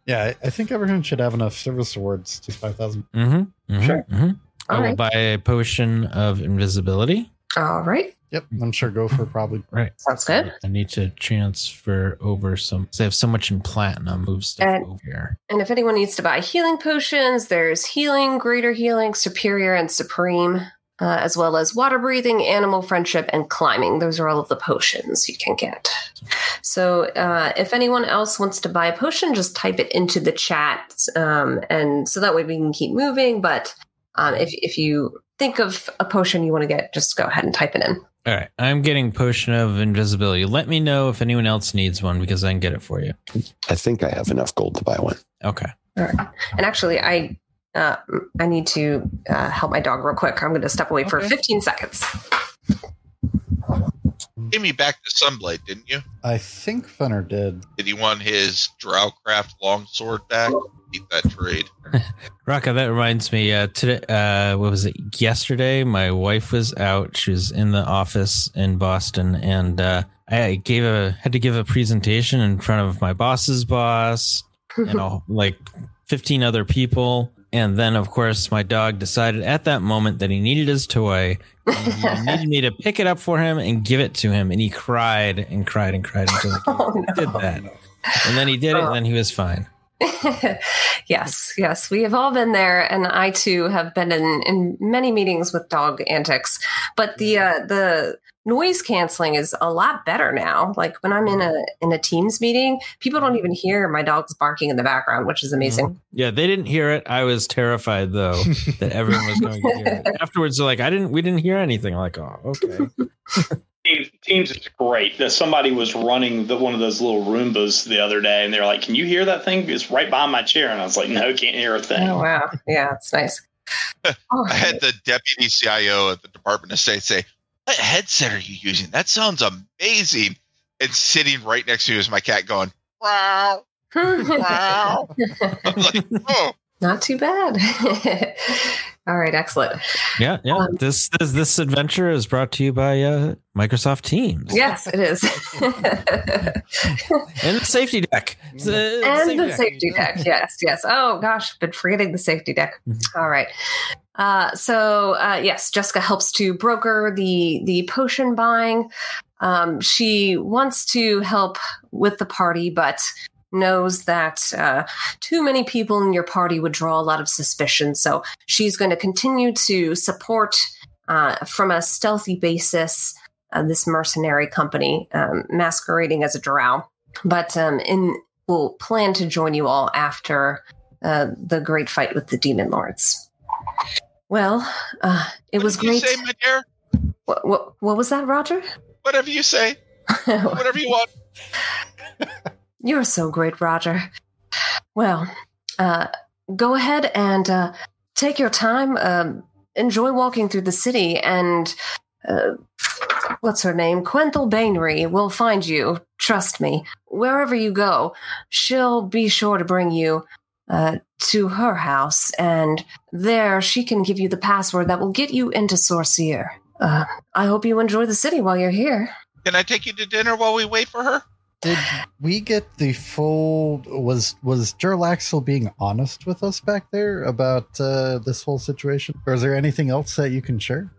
Yeah, I- I think everyone should have enough service awards to 5,000. Mm-hmm. mm-hmm Sure. hmm I All will right. buy a potion of invisibility. All right. Yep, I'm sure Gopher probably. Right. Sounds good. I need to transfer over some. 'cause They have so much in platinum. Move stuff And- over here. And if anyone needs to buy healing potions, there's healing, greater healing, superior, and supreme, uh, as well as water breathing, animal friendship, and climbing. Those are all of the potions you can get. So uh, if anyone else wants to buy a potion, just type it into the chat, um, and so that way we can keep moving. But um, if if you think of a potion you want to get, just go ahead and type it in. All right. I'm getting potion of invisibility. Let me know if anyone else needs one because I can get it for you. I think I have enough gold to buy one. Okay. All right. And actually, I uh, I need to uh, help my dog real quick. I'm going to step away for 15 seconds. gave me back the Sunblade, didn't you? I think Fenner did. Did he want his Drowcraft longsword back? Beat that trade. [laughs] Raka, that reminds me. Uh, today, uh, what was it? Yesterday, my wife was out. She was in the office in Boston, and uh, I gave a had to give a presentation in front of my boss's boss and all, [laughs] like fifteen other people. And then, of course, my dog decided at that moment that he needed his toy. and He [laughs] needed me to pick it up for him and give it to him, and he cried and cried and cried until Oh, no. did that. And then he did it, and then he was fine. [laughs] yes, yes, we have all been there, and I too have been in, in many meetings with dog antics. But the mm-hmm. uh, the noise canceling is a lot better now. Like when I'm in mm-hmm. a in a Teams meeting, people don't mm-hmm. even hear my dogs barking in the background, which is amazing. Yeah, they didn't hear it. I was terrified though that everyone was going to hear it. [laughs] Afterwards, they're like, "I didn't. We didn't hear anything." I'm like, oh, okay. [laughs] Teams, Teams is great. That somebody was running the, one of those little Roombas the other day, and they're like, "Can you hear that thing? It's right behind my chair." And I was like, "No, can't hear a oh, thing." Oh wow, yeah, it's nice. Oh, [laughs] I had the deputy CIO at the Department of State say, "What headset are you using? That sounds amazing." And sitting right next to me was my cat going, "Wow, wow." [laughs] [laughs] I'm like, "Oh, Not too bad. All right, excellent. Yeah, yeah. Um, this, this this adventure is brought to you by uh, Microsoft Teams. Yes, it is. [laughs] and the safety deck. It's, uh, and the deck. safety deck. Yes, yes. Oh gosh, been forgetting the safety deck. Mhm. All right. Uh, so uh, yes, Jessica helps to broker the the potion buying. Um, she wants to help with the party, but knows that uh, too many people in your party would draw a lot of suspicion. So she's going to continue to support uh, from a stealthy basis uh, this mercenary company um, masquerading as a drow but um, in will plan to join you all after uh, the great fight with the demon lords. Well, uh, it what was great. say, my dear? What, what, what was that, Roger? Whatever you say, [laughs] whatever you want." [laughs] You're so great, Roger. Well, uh, go ahead and uh, take your time. Um, enjoy walking through the city, and uh, what's her name? Quenthel Baenre will find you. Trust me. Wherever you go, she'll be sure to bring you uh, to her house, and there she can give you the password that will get you into Sorcere. Uh, I hope you enjoy the city while you're here. Can I take you to dinner while we wait for her? Did we get the full? Was was Jarlaxle being honest with us back there about uh, this whole situation, or is there anything else that you can share?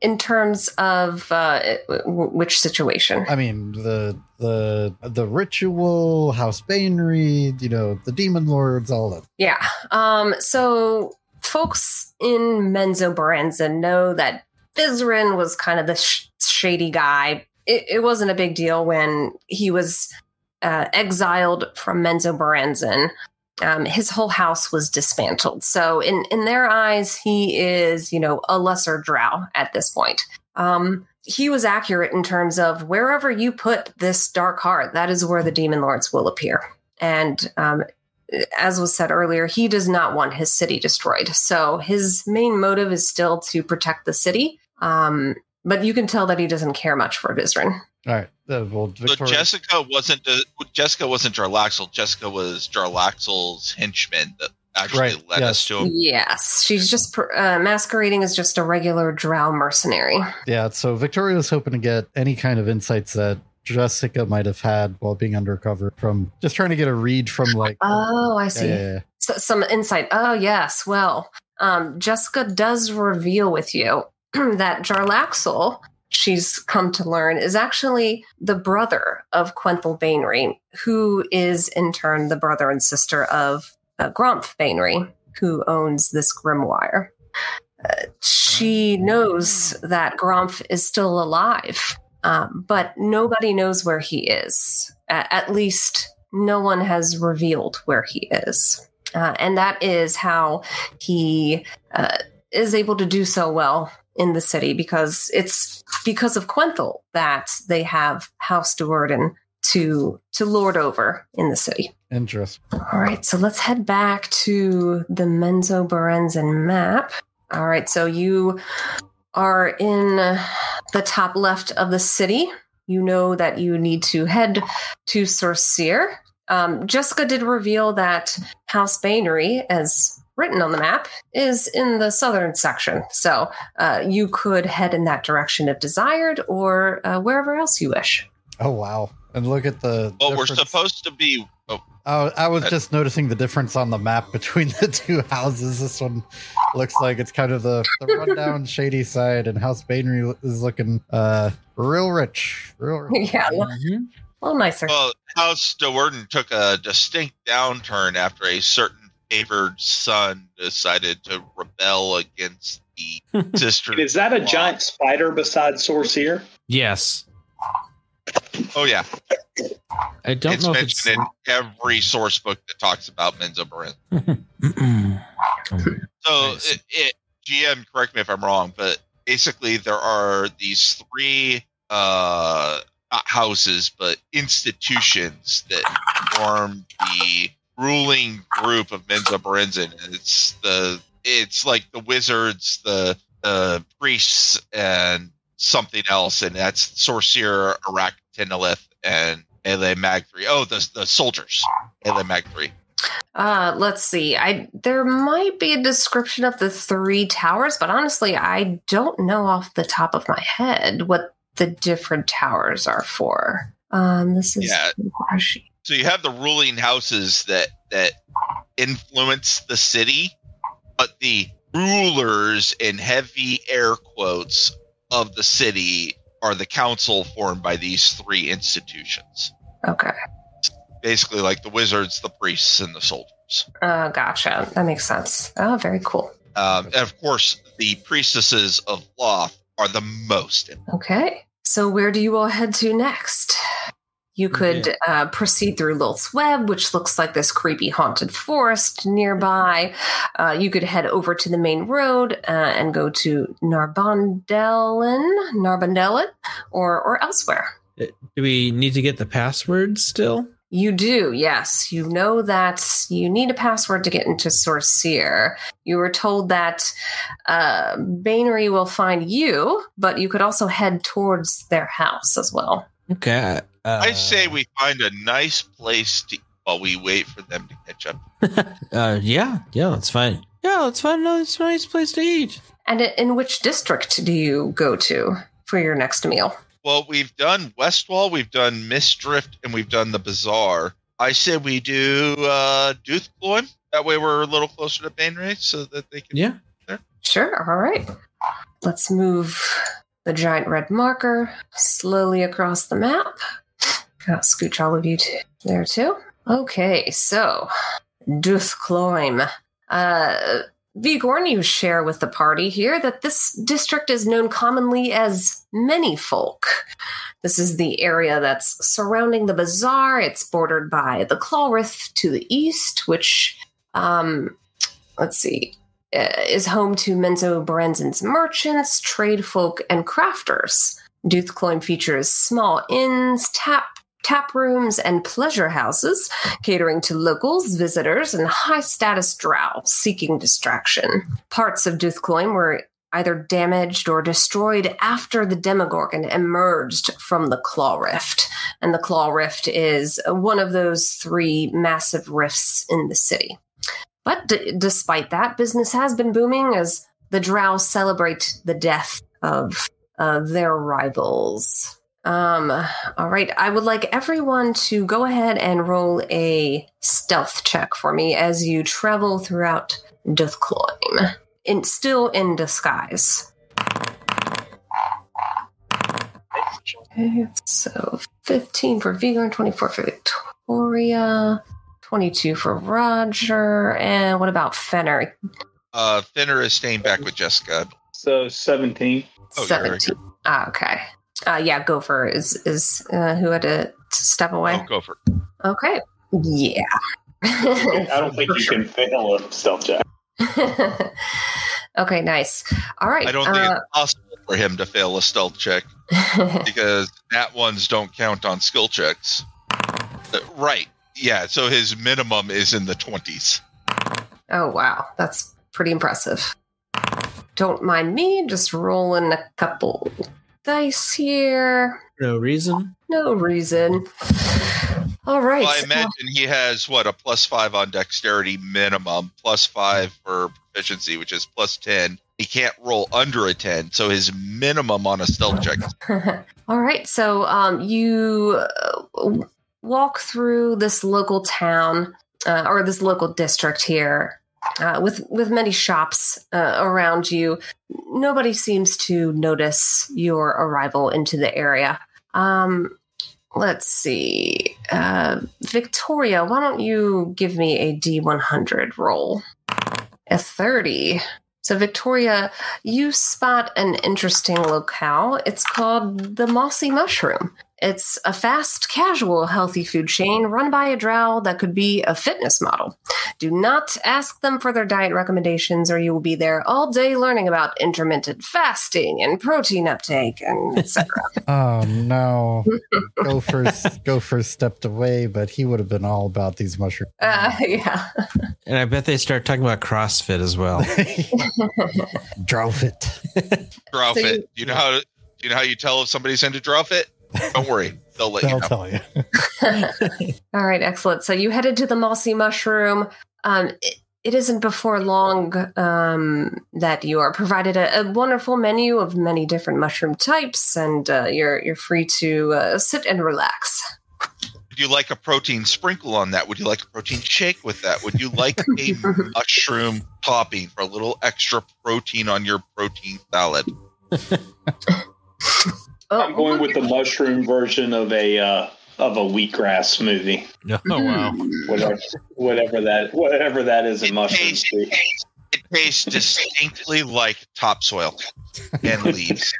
In terms of uh, w- which situation? I mean, the the the ritual, House Baenre, you know, the demon lords, all that. Yeah. Um, so folks in Menzoberranzan know that Vizeran was kind of the sh- shady guy. It, it wasn't a big deal when he was uh, exiled from Menzoberranzan. Um, his whole house was dismantled. So in in their eyes, he is you know a lesser drow at this point. Um, he was accurate in terms of wherever you put this dark heart, that is where the demon lords will appear. And um, as was said earlier, he does not want his city destroyed. So his main motive is still to protect the city. Um, but you can tell that he doesn't care much for Vizeran. All right. Uh, well, So Jessica wasn't uh, Jessica wasn't Jarlaxle. Jessica was Jarlaxle's henchman that actually Right, led yes. us to him. Yes, she's just uh, masquerading as just a regular drow mercenary. yeah. So Victoria was hoping to get any kind of insights that Jessica might have had while being undercover from just trying to get a read from like. Oh, I yeah, see. yeah, yeah. So, some insight. Oh, yes. Well, um, Jessica does reveal with you [clears throat] that Jarlaxle, she's come to learn, is actually the brother of Quenthel Baenre, who is in turn the brother and sister of uh, Gromph Baenre, who owns this grimoire. Uh, she knows that Gromph is still alive, um, but nobody knows where he is. A- at least, no one has revealed where he is. Uh, and that is how he uh, is able to do so well in the city because it's because of Quenthel that they have House Do'Urden to to lord over in the city. Interesting. All right, so let's head back to the Menzoberranzan map. All right, so you are in the top left of the city. You know that you need to head to Sorcere. Um, Jessica did reveal that House Baenre, as written on the map, is in the southern section. So uh, you could head in that direction if desired, or uh, wherever else you wish. Oh wow! And look at the. Well, we're supposed to be. Oh, Oh, I was just noticing the difference on the map between [laughs] the two houses. This one looks like it's kind of the, the rundown, [laughs] shady side, and House Baenre is looking uh real rich, real rich. yeah, Mhm. little nicer. Well, House Do'Urden took a distinct downturn after a certain favored son decided to rebel against the [laughs] district. Is that a law. giant spider besides Sorcerer? Yes. Oh yeah, I don't it's know if it's. mentioned in every source book that talks about Menzoberranzan. [laughs] Mm-mm. So Nice. it, it GM, correct me if I'm wrong, but basically there are these three uh not houses but institutions that form the ruling group of Menzoberranzan. It's the it's like the wizards, the the priests and something else, and that's Sorcere, Arak Tinalith, and Ele Mag 3. Oh, the the soldiers. Ele Mag 3. Uh, let's see. I there might be a description of the three towers, but honestly, I don't know off the top of my head what the different towers are for. Um, this is Yeah. So you have the ruling houses that that influence the city but the rulers in heavy air quotes of the city are the council formed by these three institutions Okay. basically like the wizards the priests and the soldiers Uh, gotcha. That makes sense. Oh, very cool. um, and of course the priestesses of Lolth are the most Okay. So where do you all head to next? You could uh, proceed through Lilth's Web, which looks like this creepy haunted forest nearby. Uh, you could head over to the main road uh, and go to Narbondellyn, Narbondellyn, or or elsewhere. Do we need to get the password still? You do, yes. You know that you need a password to get into Sorcere. You were told that uh, Baenre will find you, but you could also head towards their house as well. Okay. Uh, i say we find a nice place to while we wait for them to catch up [laughs] uh, yeah, yeah, that's fine. Yeah, let's find a nice, nice place to eat. And in which district do you go to for your next meal? Well, we've done Westwall, we've done Mistdrift, and we've done the Bazaar. I said we do uh, Duthcloim. That way we're a little closer to Baenre so that they can. Yeah. Sure, all right. Let's move the giant red marker slowly across the map. Gotta scooch all of you t- there too. Okay, so Duthcloim. Uh, Vigorn, you share with the party here that this district is known commonly as Many Folk. This is the area that's surrounding the bazaar. It's bordered by the Clawrift to the east, which, um, let's see, uh, is home to Menzoberranzan's merchants, trade folk, and crafters. Duthcloim features small inns, tap tap rooms, and pleasure houses, catering to locals, visitors, and high status drow seeking distraction. Parts of Duthcloim were either damaged or destroyed after the Demogorgon emerged from the Claw Rift. And the Claw Rift is one of those three massive rifts in the city. But d- despite that, business has been booming as the Drow celebrate the death of uh, their rivals. Um, all right, I would like everyone to go ahead and roll a stealth check for me as you travel throughout Duthcloim, in still in disguise. Okay, so 15 for Vigor and 24 for Victoria, 22 for Roger, and what about Fenner? Uh, Fenner is staying back with Jessica. So 17. Oh, you're right. 17. Ah, okay. Uh, yeah, Gopher is is uh, who had to, to step away. Oh, go for it. Okay. Yeah. I don't think [laughs] you can fail a stealth check. [laughs] okay, nice. All right. I don't think uh, it's possible for him to fail a stealth check [laughs] because that ones don't count on skill checks. Uh, right. Yeah. So his minimum is in the 20s. oh wow, that's pretty impressive. Don't mind me, just rolling a couple dice here. No reason. No reason. All right. Well, I imagine he has what a plus five on dexterity minimum, plus five for proficiency, which is plus 10. He can't roll under a 10. So his minimum on a stealth check is [laughs] All right. So um, you uh, walk through this local town uh, or this local district here uh, with with many shops uh, around you. Nobody seems to notice your arrival into the area. Um, let's see. Uh, Victoria, why don't you give me a D100 roll? A 30. So, Victoria, you spot an interesting locale. It's called the Mossy Mushroom. It's a fast, casual, healthy food chain run by a drow that could be a fitness model. Do not ask them for their diet recommendations, or you will be there all day learning about intermittent fasting and protein uptake and etc. [laughs] Oh no. Gopher Gopher stepped away, but he would have been all about these mushrooms. uh, yeah. [laughs] And I bet they start talking about CrossFit as well. [laughs] Drove it. Draw So fit. you- You know how you know how you tell if somebody's into draw fit? Don't worry, they'll let you They'll know. tell you. All right, excellent. So you headed to the mossy mushroom. Um, it, it isn't before long um, that you are provided a, a wonderful menu of many different mushroom types, and uh, you're you're free to uh, sit and relax. Would you like a protein sprinkle on that? Would you like a protein shake with that? Would you like a [laughs] mushroom topping for a little extra protein on your protein salad? [laughs] Oh, I'm going with the mushroom version of a uh, of a wheatgrass smoothie. oh wow. Whatever, whatever that whatever that is in It mushroom tastes- speak. It tastes distinctly like topsoil and [laughs] leaves.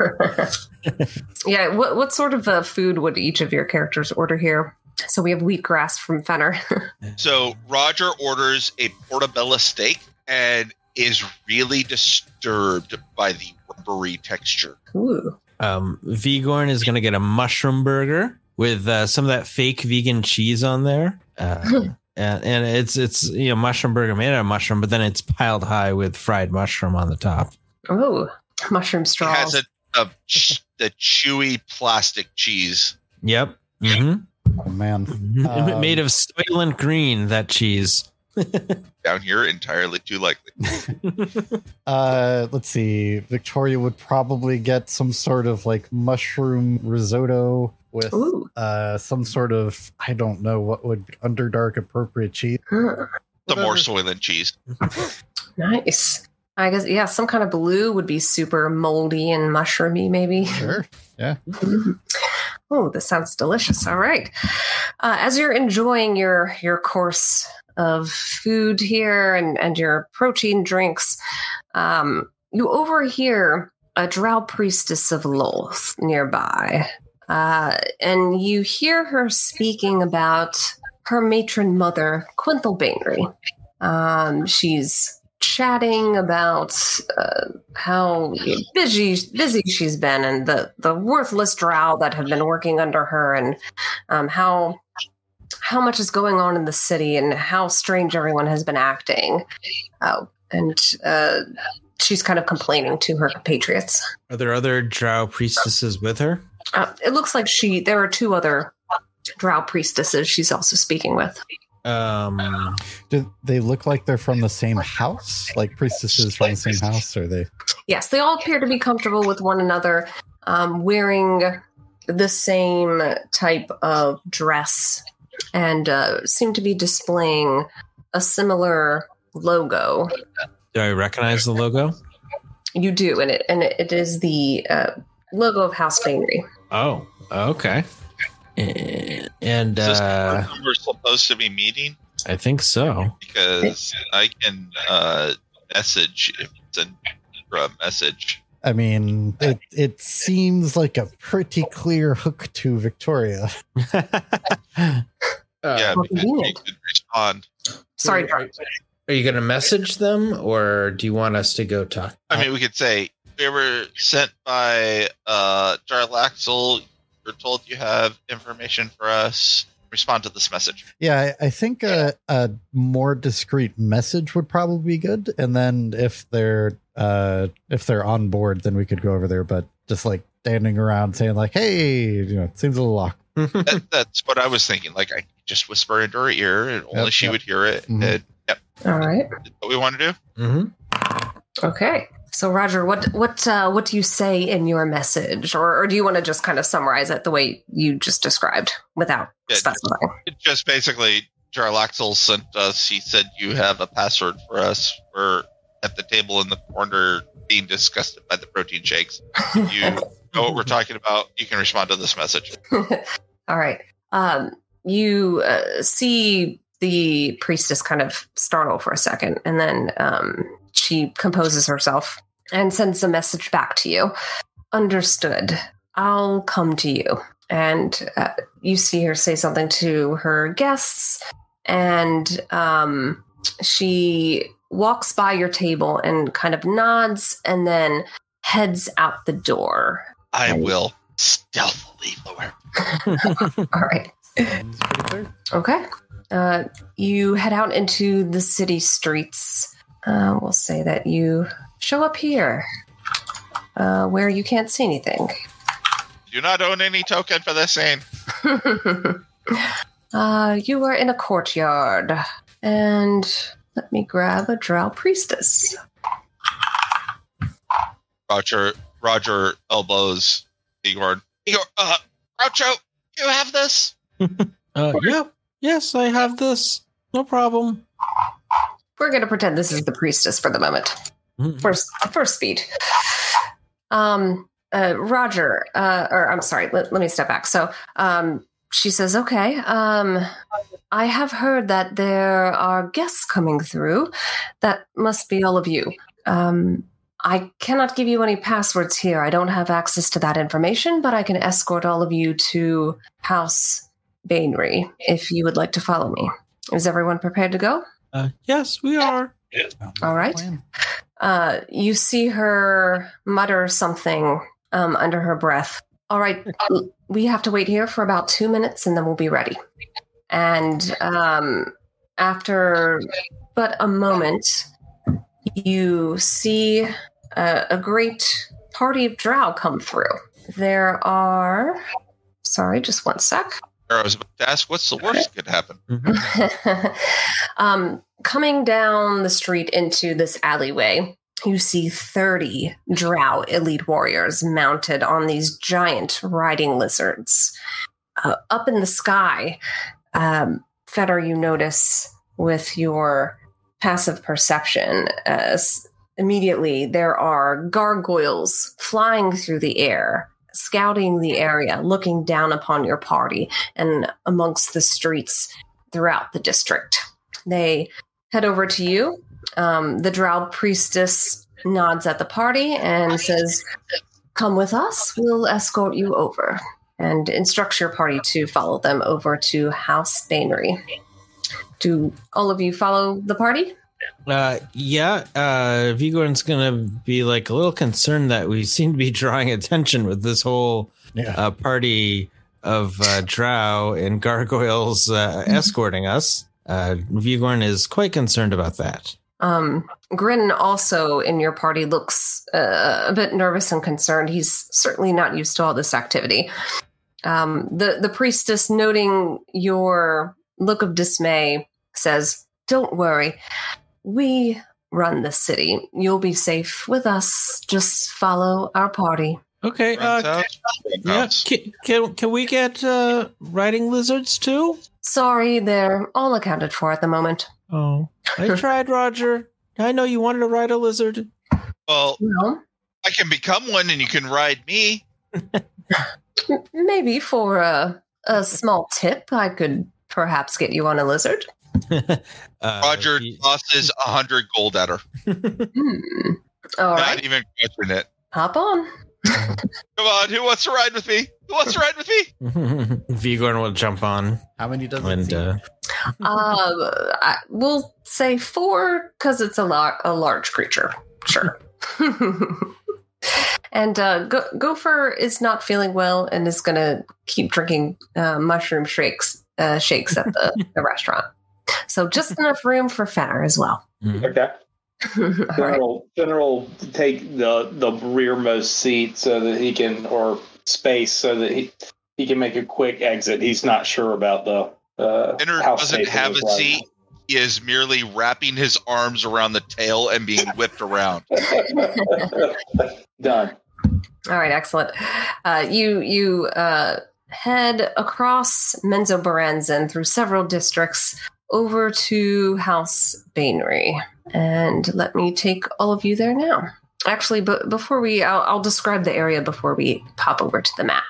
yeah. What what sort of uh, food would each of your characters order here? So we have wheatgrass from Fenner. [laughs] So Roger orders a portobello steak and is really disturbed by the rubbery texture. Ooh. Um, Vigorn is going to get a mushroom burger with uh, some of that fake vegan cheese on there. Uh, [laughs] and, and it's it's you know mushroom burger made out of mushroom, but then it's piled high with fried mushroom on the top. Oh, mushroom It straws. has a, a ch- the chewy plastic cheese. Yep. hmm Oh man. Um, Made of soylent green. That cheese. [laughs] Down here, entirely too likely. [laughs] Uh, let's see. Victoria would probably get some sort of like mushroom risotto with uh some sort of I don't know what would underdark appropriate cheese. Huh. The more soy soylent cheese. Nice. I guess yeah, some kind of blue would be super moldy and mushroomy, maybe. Sure. Mhm. Oh, this sounds delicious. All right. Uh, as you're enjoying your your course of food here and and your protein drinks, um, you overhear a drow priestess of Lolth nearby, uh, and you hear her speaking about her matron mother, Quenthel Baenre. Um, she's chatting about uh, how busy busy she's been and the the worthless drow that have been working under her and um, how how much is going on in the city and how strange everyone has been acting oh and uh, she's kind of complaining to her compatriots Are there other drow priestesses with her? Uh, it looks like she there are two other drow priestesses she's also speaking with Um, Do they look like they're from the same house? Like priestesses from the same house? Or they? Yes, they all appear to be comfortable with one another, um, wearing the same type of dress and uh, seem to be displaying a similar logo. do I recognize the logo? You do, and it and it is the uh, logo of House Baenre. Oh, okay. And, and uh, who we're supposed to be meeting? I think so. Because I can uh, message if it's a message. I mean, it it seems like a pretty clear hook to Victoria. [laughs] Uh, yeah, because you convenient. could respond. Sorry, Are, are you going to message them, or do you want us to go talk? I mean, we could say we were sent by uh, Jarlaxle. You're told you have information for us. Respond to this message. Yeah, I, I think a, a more discreet message would probably be good. And then if they're uh if they're on board, then we could go over there. But just like standing around saying like, "Hey, you know, it seems a little awkward." that, that's what I was thinking. Like, I just whisper into her ear, and only Yep, she yep. would hear it. Mhm. And yep, all right, that's what we want to do. mm-hmm. okay. So, Roger, what what uh, what do you say in your message, or, or do you want to just kind of summarize it the way you just described without Yeah, specifying? Just basically, Jarlaxle sent us. He said you have a password for us. We're at the table in the corner being disgusted by the protein shakes. If you [laughs] know what we're talking about, you can respond to this message. [laughs] All right. Um, you uh, see the priestess kind of startle for a second, and then um, she composes herself and sends a message back to you. Understood. I'll come to you. And uh, you see her say something to her guests, and um, she walks by your table and kind of nods and then heads out the door. I will stealthily lower. [laughs] [laughs] All right. Sounds pretty clear. Okay. Uh, you head out into the city streets. Uh, we'll say that you show up here uh, where you can't see anything. Do not own any token for this scene. [laughs] uh, you are in a courtyard. And let me grab a drow priestess. Roger Roger elbows Igor. Igor, uh, Groucho, you have this? [laughs] Uh, yeah. Yes, I have this. No problem. We're going to pretend this is the priestess for the moment. Mhm. First, first speed. Um, uh, Roger, uh, or I'm sorry, let, let me step back. So, um, she says, okay, um, I have heard that there are guests coming through. That must be all of you. Um, I cannot give you any passwords here. I don't have access to that information, but I can escort all of you to House Baenre if you would like to follow me. Is everyone prepared to go? Uh, yes, we are. All right. Uh, you see her mutter something um, under her breath. All right, we have to wait here for about two minutes and then we'll be ready. And um, after but a moment, you see a, a great party of drow come through. There are. Sorry, just one sec. I was about to ask, what's the worst that could happen? [laughs] um, coming down the street into this alleyway, you see 30 drow elite warriors mounted on these giant riding lizards. Uh, up in the sky, um, Fenner, you notice with your passive perception, as immediately there are gargoyles flying through the air, scouting the area, looking down upon your party and amongst the streets throughout the district. They head over to you. Um, the drow priestess nods at the party and says, Come with us. We'll escort you over and instructs your party to follow them over to House Baenre. Do all of you follow the party? Uh, yeah, uh, Vigorn's gonna be like a little concerned that we seem to be drawing attention with this whole Yeah. uh, party of uh, drow and gargoyles uh, [laughs] escorting us. Uh, Vigorn is quite concerned about that. Um, Grin also in your party looks uh, a bit nervous and concerned. He's certainly not used to all this activity. Um, the the priestess, noting your look of dismay, says, "Don't worry, we run the city. You'll be safe with us. Just follow our party." Okay, Runs uh, out, yeah, can, can can we get uh, riding lizards too? Sorry, they're all accounted for at the moment. Oh, I [laughs] tried, Roger. I know you wanted to ride a lizard. Well, Well, I can become one and you can ride me. [laughs] maybe for a a small tip, I could perhaps get you on a lizard. [laughs] uh, Roger he- tosses a hundred gold at her. Hmm. All Not right, even question it. hop on. Come on, who wants to ride with me? Who wants to ride with me? [laughs] Vigorn will jump on How many does it and seem? uh, Uh, I, we'll say four because it's a lot a large creature. Sure. [laughs] and uh, Go- Gopher is not feeling well and is going to keep drinking uh, mushroom shakes uh, shakes at the, the restaurant. So just enough room for Fenner as well. Okay. [laughs] All right. General, General, take the the rearmost seat so that he can, or space so that he he can make a quick exit. He's not sure about the. Uh, Dinner how doesn't have a right seat. He is merely wrapping his arms around the tail and being [laughs] whipped around. [laughs] Done. All right, excellent. Uh, you you uh, head across Menzoberranzan through several districts over to House Baenre, and let me take all of you there now. actually, but before we, I'll, I'll describe the area before we pop over to the map.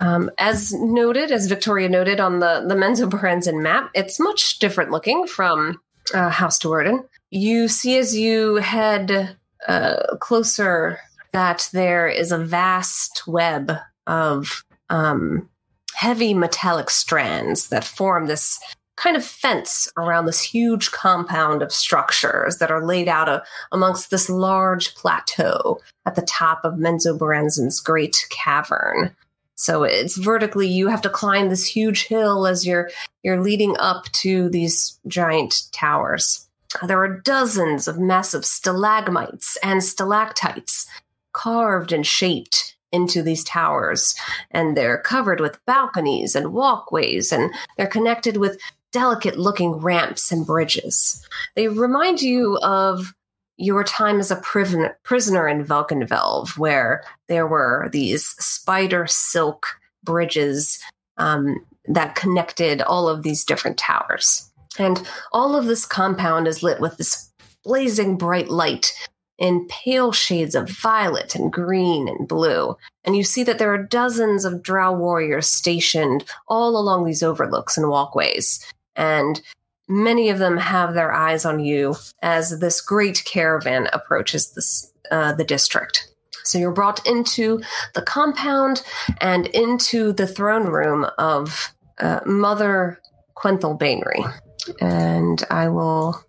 Um, as noted, as Victoria noted on the the Menzoberranzan map, it's much different looking from uh, House Do'Urden. You see as you head uh, closer that there is a vast web of um, heavy metallic strands that form this kind of fence around this huge compound of structures that are laid out a, amongst this large plateau at the top of Menzoberranzan's great cavern. So it's vertically you have to climb this huge hill as you're you're leading up to these giant towers. There are dozens of massive stalagmites and stalactites carved and shaped into these towers and they're covered with balconies and walkways and they're connected with delicate looking ramps and bridges. They remind you of your time as a prisoner, in Velkynvelve, where there were these spider silk bridges um, that connected all of these different towers. And all of this compound is lit with this blazing bright light in pale shades of violet and green and blue. And you see that there are dozens of drow warriors stationed all along these overlooks and walkways. And many of them have their eyes on you as this great caravan approaches this, uh, the district. So you're brought into the compound and into the throne room of uh, Mother Quenthel Baenre. And I will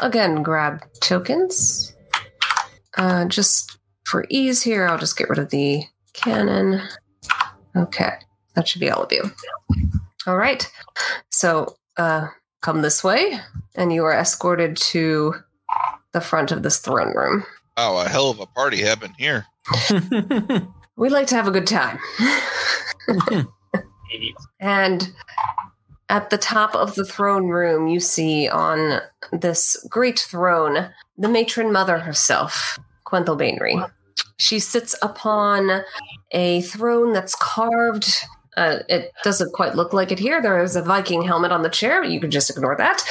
again grab tokens. Uh, just for ease here, I'll just get rid of the cannon. Okay, that should be all of you. All right. So uh, come this way, and you are escorted to the front of this throne room. Wow, a hell of a party happened here. [laughs] We like to have a good time. [laughs] and at the top of the throne room, you see on this great throne the matron mother herself, Quenthel Baenre. She sits upon a throne that's carved. Uh, it doesn't quite look like it here. There is a Viking helmet on the chair, you can just ignore that.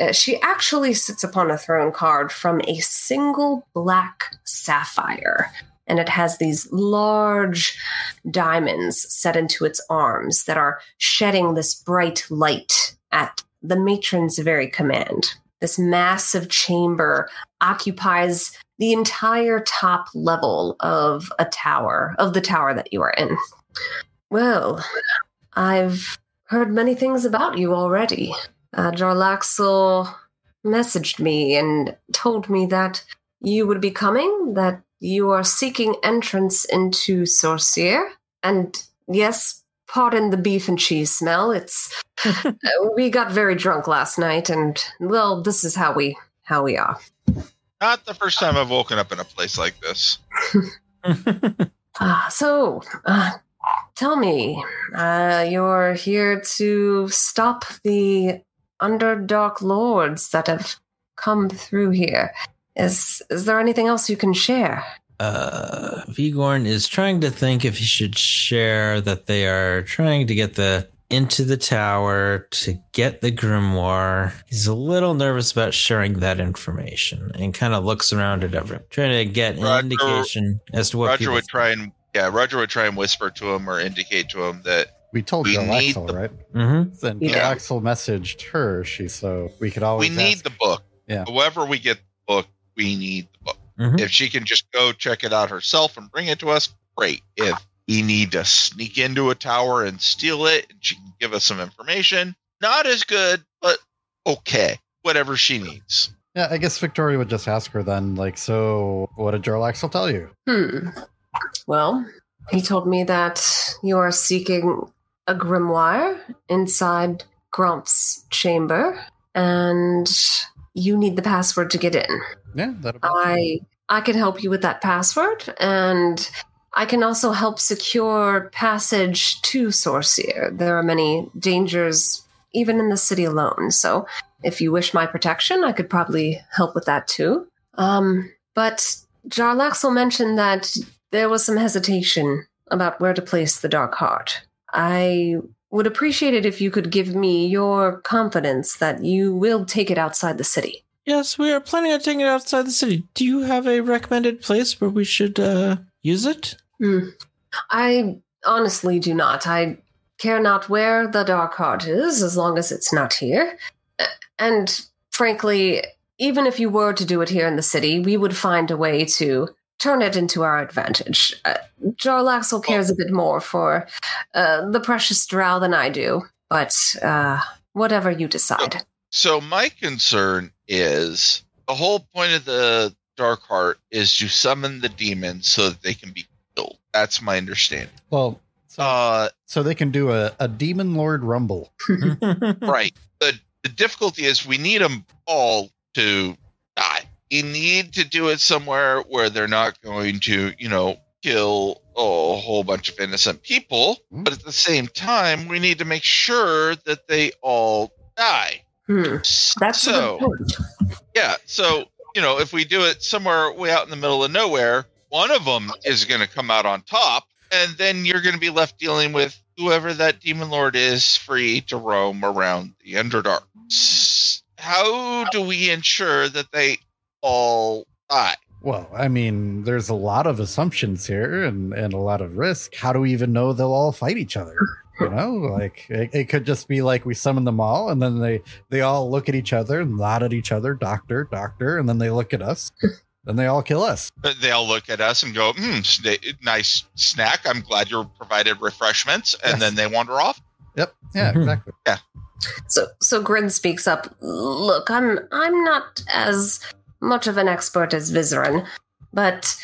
Uh, she actually sits upon a throne carved from a single black sapphire and it has these large diamonds set into its arms that are shedding this bright light at the matron's very command. This massive chamber occupies the entire top level of a tower, of the tower that you are in. Well, I've heard many things about you already. Uh, Jarlaxle messaged me and told me that you would be coming, that you are seeking entrance into Sorcere. And yes, pardon the beef and cheese smell. It's [laughs] uh, we got very drunk last night, and well, this is how we how we are. Not the first time I've woken up in a place like this. [laughs] Ah, so uh, tell me, uh, you're here to stop the Underdark lords that have come through here. Is is there anything else you can share? uh, Vigorn is trying to think if he should share that they are trying to get the into the tower to get the grimoire. He's a little nervous about sharing that information and kind of looks around at everyone, trying to get an indication as to what Roger people would try and yeah, Roger would try and whisper to him or indicate to him that We told We Jill need Axel, the- right? hmm Then Yeah. Jarlaxle messaged her. She so we could we need ask- the book. Yeah. However, we get the book, we need the book. Mhm. If she can just go check it out herself and bring it to us, great. If we need to sneak into a tower and steal it, and she can give us some information, not as good, but okay. Whatever she needs. Yeah, I guess Victoria would just ask her then, like, so what did Jarlaxle tell you? Hmm. Well, he told me that you are seeking a grimoire inside Gromph's chamber, and you need the password to get in. Yeah, that'll be I I can help you with that password, and I can also help secure passage to Sorcere. There are many dangers even in the city alone, so if you wish my protection, I could probably help with that too. Um, but Jarlaxle mentioned that there was some hesitation about where to place the Dark Heart. I would appreciate it if you could give me your confidence that you will take it outside the city. Yes, we are planning on taking it outside the city. Do you have a recommended place where we should uh, use it? Hmm. I honestly do not. I care not where the dark heart is as long as it's not here. And frankly, even if you were to do it here in the city, we would find a way to turn it into our advantage. Uh, Jarlaxle cares a bit more for uh, the precious drow than I do, but uh, whatever you decide. So my concern is the whole point of the Dark Heart is to summon the demons so that they can be killed. That's my understanding. Well, so, Uh, so they can do a, a demon lord rumble. [laughs] right. The the difficulty is we need them all to die. You need to do it somewhere where they're not going to, you know, kill a whole bunch of innocent people. Hmm. But at the same time, we need to make sure that they all die. Hmm. That's so. a good point. Yeah. So, you know, if we do it somewhere way out in the middle of nowhere, one of them is going to come out on top, and then you're going to be left dealing with whoever that demon lord is free to roam around the Underdark. How do we ensure that they all die? Well, I mean, there's a lot of assumptions here and, and a lot of risk. How do we even know they'll all fight each other? [laughs] You know, like it, it could just be like we summon them all, and then they they all look at each other and nod at each other, doctor, doctor, and then they look at us, [laughs] then they all kill us. They all look at us and go, hmm, sna- nice snack. I'm glad you're provided refreshments. And Yes. then they wander off. Yep, yeah, Mhm. exactly. So so Grin speaks up. Look, I'm I'm not as much of an expert as Vizeran, but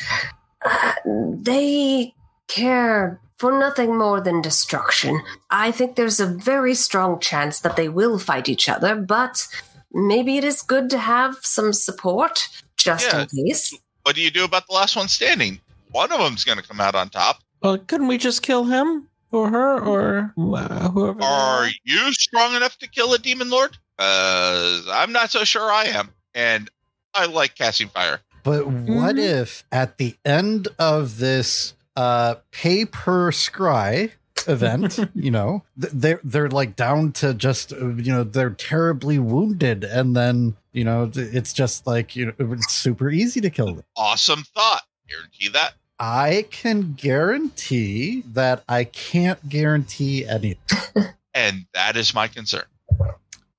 uh, they care for nothing more than destruction. I think there's a very strong chance that they will fight each other, but maybe it is good to have some support just Yeah. in case. What do you do about the last one standing? One of them's going to come out on top. well, couldn't we just kill him or her or uh, whoever? Are you strong enough to kill a demon lord? Uh, I'm not so sure I am. And I like casting fire. But what Mhm. if at the end of this uh pay per scry event, [laughs] you know, they're they're like down to just uh, you know they're terribly wounded, and then you know it's just like you know it's super easy to kill them. Awesome thought. Guarantee that. I can guarantee that I can't guarantee anything. [laughs] And that is my concern.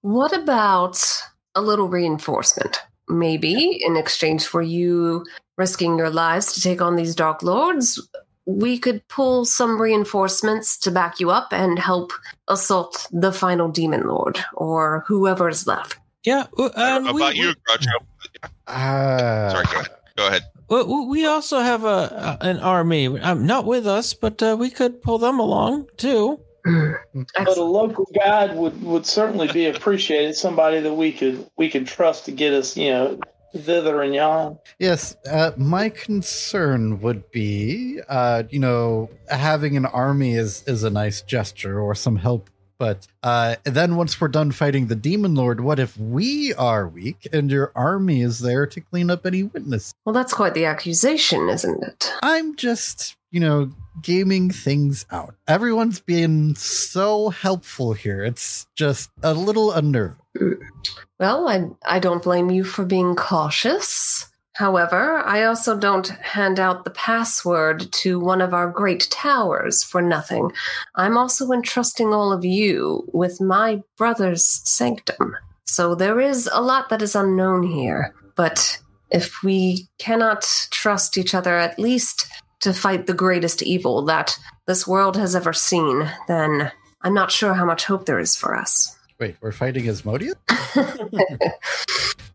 What about a little reinforcement? Maybe in exchange for you risking your lives to take on these Dark Lords, we could pull some reinforcements to back you up and help assault the final Demon Lord or whoever is left. Yeah, uh, I don't and know we, about you, Groucho. Ah, Sorry, go ahead. Go ahead. we, we- we also have a an army. Um, not with us, but uh, we could pull them along too. But a local guide would, would certainly be appreciated. Somebody that we could we could trust to get us, you know, thither and yon. Yes, uh, my concern would be, uh, you know, having an army is is a nice gesture or some help, but uh, then once we're done fighting the demon lord, what if we are weak and your army is there to clean up any witness? Well, that's quite the accusation, isn't it? I'm just, you know, gaming things out. Everyone's been so helpful here. It's just a little unnerving. Well, I, I don't blame you for being cautious. However, I also don't hand out the password to one of our great towers for nothing. I'm also entrusting all of you with my brother's sanctum. So there is a lot that is unknown here. But if we cannot trust each other, at least to fight the greatest evil that this world has ever seen, then I'm not sure how much hope there is for us. Wait, we're fighting Asmodeus? [laughs] [laughs]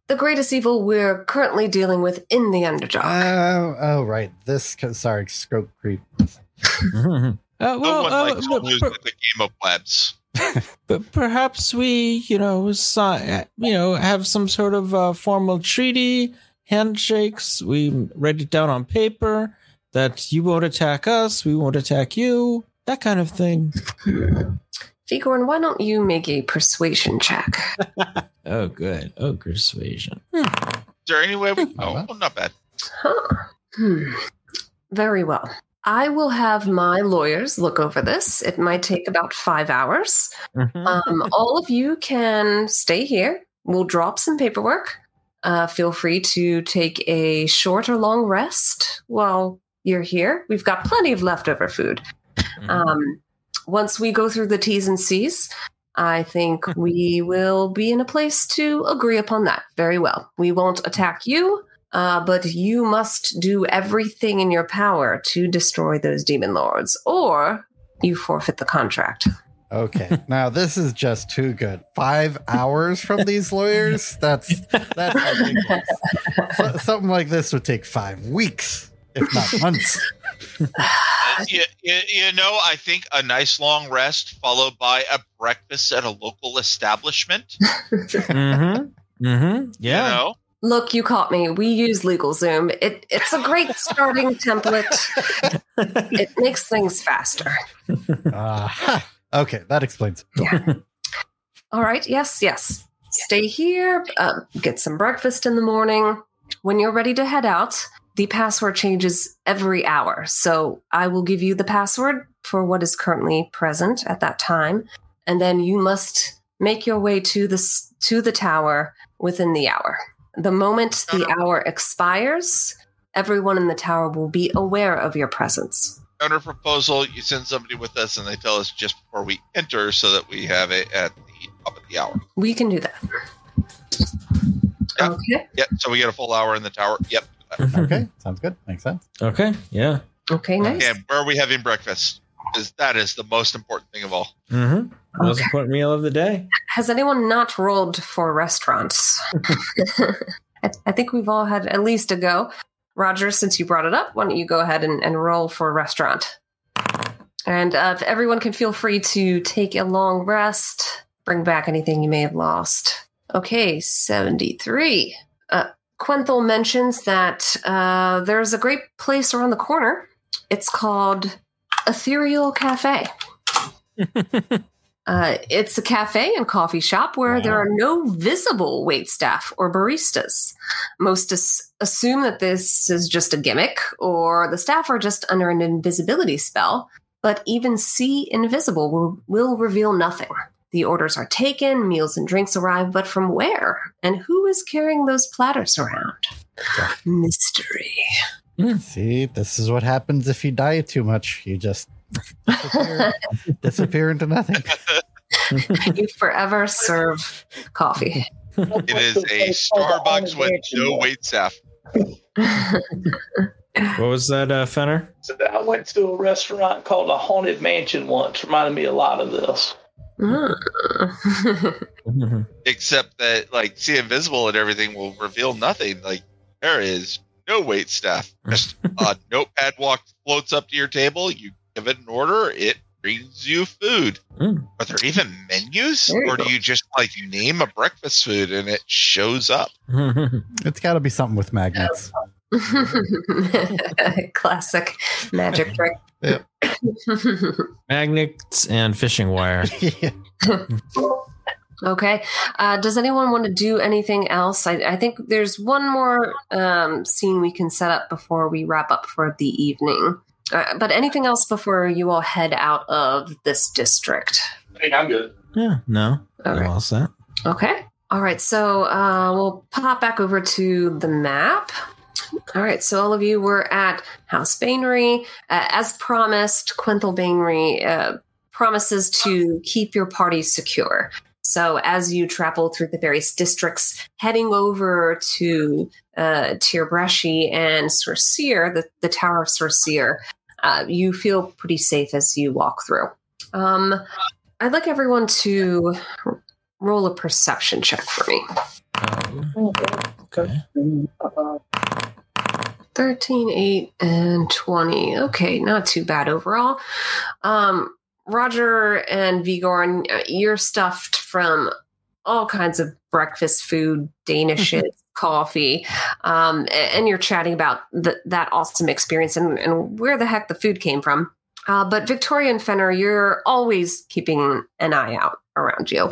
the greatest evil we're currently dealing with in the Underdark. Oh, oh, right. This, sorry, scope creep. [laughs] Uh, No well, one uh, likes to lose but- at the game of webs. But perhaps we, you know, si- you know, have some sort of uh, formal treaty, handshakes. We write it down on paper that you won't attack us, we won't attack you, that kind of thing. [laughs] Vigorn, why don't you make a persuasion check? [laughs] Oh, good. Oh, persuasion. Is there any way we? [laughs] Oh, not bad. Huh. Hmm. Very well. I will have my lawyers look over this. It might take about five hours. Mhm. Um, all of you can stay here. We'll drop some paperwork. uh, feel free to take a short or long rest while you're here. We've got plenty of leftover food. Mhm. Um, once we go through the T's and C's, I think [laughs] we will be in a place to agree upon that very well. We won't attack you, uh, but you must do everything in your power to destroy those demon lords, or you forfeit the contract. Okay, [laughs] now this is just too good. Five hours from these lawyers? That's that's ridiculous. [laughs] So- something like this would take five weeks, if not months. [laughs] you, you, you know, I think a nice long rest followed by a breakfast at a local establishment. Mm-hmm. Mm-hmm. Yeah. You know, Look, you caught me. We use LegalZoom. It, it's a great [laughs] starting template. It makes things faster. Aha. [laughs] Okay, that explains. it. All right. Yes, yes. Stay here, uh, get some breakfast in the morning. When you're ready to head out, the password changes every hour. So I will give you the password for what is currently present at that time. And then you must make your way to the, to the tower within the hour. The moment the hour expires, everyone in the tower will be aware of your presence. counter proposal, you send somebody with us and they tell us just before we enter so that we have it at the top of the hour. We can do that. Yeah. Okay. Yep, so we get a full hour in the tower. Yep. Okay, sounds good. Makes sense. Okay. Yeah. Okay, nice. And where are we having breakfast? Is that is the most important thing of all. Mm-hmm. Most Okay. important meal of the day. Has anyone not rolled for restaurants? [laughs] I, I think we've all had at least a go. Roger, since you brought it up, why don't you go ahead and, and roll for a restaurant? And uh, if everyone can feel free to take a long rest, bring back anything you may have lost. Okay, 73. Quenthel mentions that uh, there's a great place around the corner. It's called Ethereal Cafe. [laughs] Uh, it's a cafe and coffee shop where there are no visible wait staff or baristas. Most as- assume that this is just a gimmick or the staff are just under an invisibility spell, but even See Invisible will, will reveal nothing. The orders are taken, meals and drinks arrive, but from where? And who is carrying those platters around? Mystery. See, this is what happens if you diet too much. You just disappear, [laughs] disappear into nothing. [laughs] you forever serve coffee. It is a Starbucks with no wait staff. [laughs] What was that, uh, Fenner? I went to a restaurant called a Haunted Mansion once. Reminded me a lot of this. Mm. [laughs] Except that like see invisible and everything will reveal nothing. Like there is no wait staff. Just [laughs] a notepad walk floats up to your table, you give it an order, it brings you food. Mm. Are there even menus? There you Or do go. you just like you name a breakfast food and it shows up? [laughs] It's got to be something with magnets. [laughs] Classic magic trick. Yeah. Magnets and fishing wire. [laughs] Yeah. [laughs] okay. Uh, does anyone want to do anything else? I, I think there's one more um, scene we can set up before we wrap up for the evening. Uh, but anything else before you all head out of this district? I think I'm good. Yeah. No. Okay. All set. Okay. All right. So uh, we'll pop back over to the map. All right. So all of you were at House Baenre. Uh, as promised, Quenthel Baenre uh, promises to keep your party secure. So as you travel through the various districts, heading over to uh, Tier Breche and Sorcere, the, the Tower of Sorcere, uh, you feel pretty safe as you walk through. Um, I'd like everyone to roll a perception check for me. Um, okay. 13, 8, and 20. Okay, not too bad overall. Um, Roger and Vigorn, uh, you're stuffed from all kinds of breakfast food, Danishes, coffee, um, and you're chatting about th- that awesome experience and, and where the heck the food came from. Uh, but Victoria and Fenner, you're always keeping an eye out around you.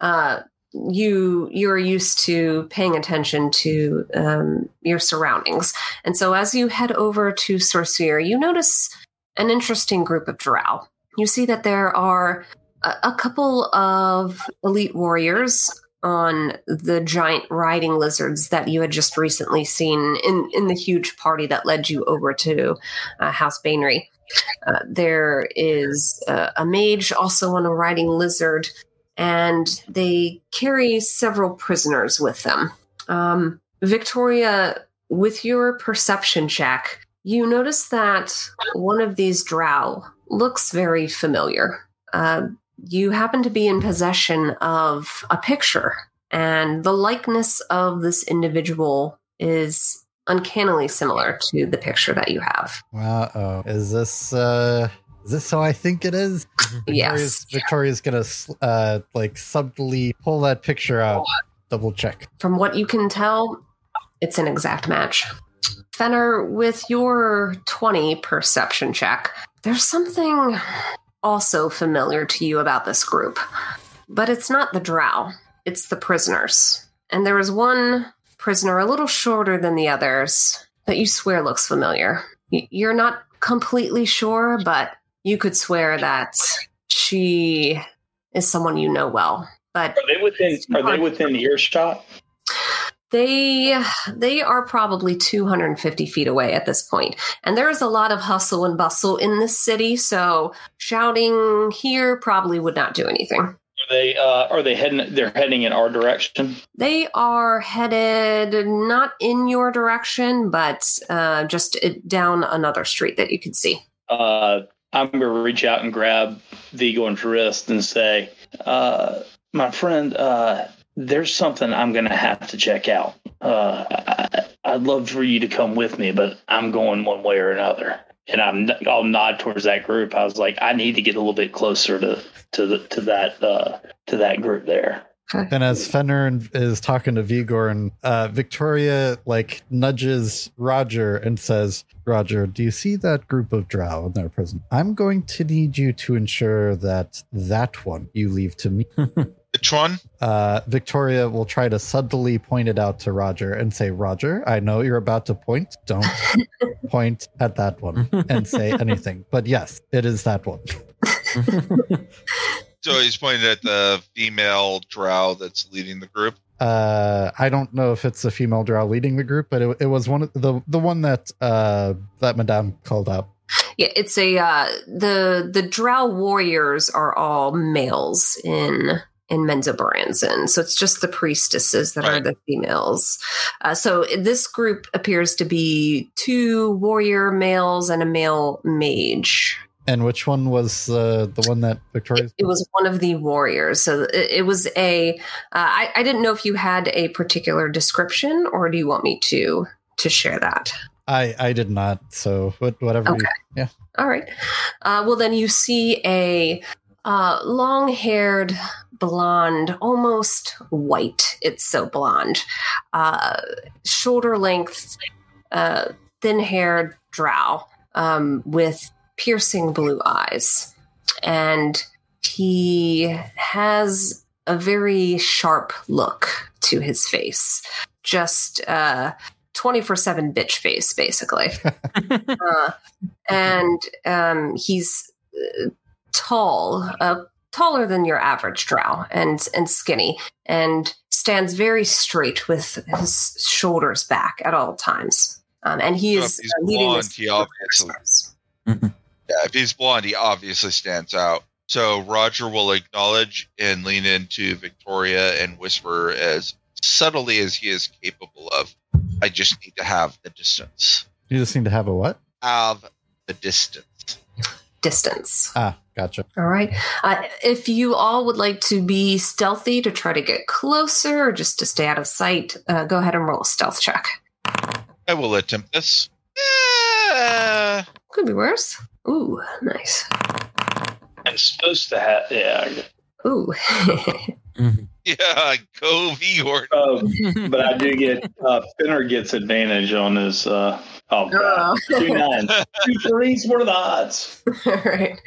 Uh, you you're used to paying attention to um, your surroundings, and so as you head over to Sorcere, you notice an interesting group of drow. You see that there are a, a couple of elite warriors on the giant riding lizards that you had just recently seen in, in the huge party that led you over to uh, House Baenre. Uh, there is uh, a mage also on a riding lizard, and they carry several prisoners with them. Um, Victoria, with your perception check, you notice that one of these drow looks very familiar. Uh, you happen to be in possession of a picture, and the likeness of this individual is uncannily similar to the picture that you have. Uh oh. Is this uh is this how I think it is? [laughs] Yes. Victoria's, Victoria's gonna uh like subtly pull that picture out. Double check. From what you can tell, it's an exact match. Fenner, with your 20 perception check, there's something also familiar to you about this group. But it's not the drow, it's the prisoners. And there is one prisoner a little shorter than the others that you swear looks familiar. You're not completely sure, but you could swear that she is someone you know well. But Are they within? Are they within earshot? They they are probably 250 feet away at this point, and there is a lot of hustle and bustle in this city. So shouting here probably would not do anything. Are they? Uh, are they heading? They're heading in our direction. They are headed not in your direction, but uh, just uh, down another street that you can see. Uh, I'm going to reach out and grab the Vigor's wrist and say, uh, "My friend, uh, there's something I'm going to have to check out. Uh, I, I'd love for you to come with me, but I'm going one way or another." And I'm I'll nod towards that group. I was like, I need to get a little bit closer to to the to that uh, to that group there. And as Fenner is talking to Vigor and uh, Victoria like nudges Roger and says, Roger, do you see that group of drow in their prison? I'm going to need you to ensure that that one you leave to me. [laughs] Which one? Uh, Victoria will try to subtly point it out to Roger and say, Roger, I know you're about to point. Don't [laughs] point at that one and say anything. But yes, it is that one. [laughs] So he's pointing at the female drow that's leading the group. Uh, I don't know if it's a female drow leading the group, but it, it was one of the the one that uh that Madame called out. Yeah, it's a uh, the the Drow warriors are all males in in Menzoberranzan, so it's just the priestesses that are the females. Uh, so this group appears to be two warrior males and a male mage. And which one was uh, the one that Victoria? It was one of the warriors. So it, it was a. Uh, I, I didn't know if you had a particular description, or do you want me to to share that? I I did not. So what, whatever. you- Okay. yeah. All right. Uh, well, then you see a uh, long haired, blonde, almost white. It's so blonde. Uh, shoulder length, uh, thin haired drow um, with piercing blue eyes. And he has a very sharp look to his face. Just uh, 24 7 bitch face, basically. [laughs] uh, and um, he's uh, tall, uh, taller than your average drow, and and skinny, and stands very straight with his shoulders back at all times. Um, and he is if he's uh, leading blonde, this he obviously- [laughs] Mhm. Yeah, if he's blonde, he obviously stands out. So Roger will acknowledge and lean into Victoria and whisper as subtly as he is capable of. I just need to have the distance. You just need to have a what? Have the distance. distance. Ah, gotcha. All right. Uh, if you all would like to be stealthy to try to get closer, or just to stay out of sight, uh, go ahead and roll a stealth check. I will attempt this. Yeah. Could be worse. Ooh, nice. I'm supposed to have. Yeah. Ooh. [laughs] Yeah, go Vigor. Uh, but I do get uh, Fenner gets advantage on his. Uh, oh god, Oh. two nines, two threes. What are the odds? [laughs] All right.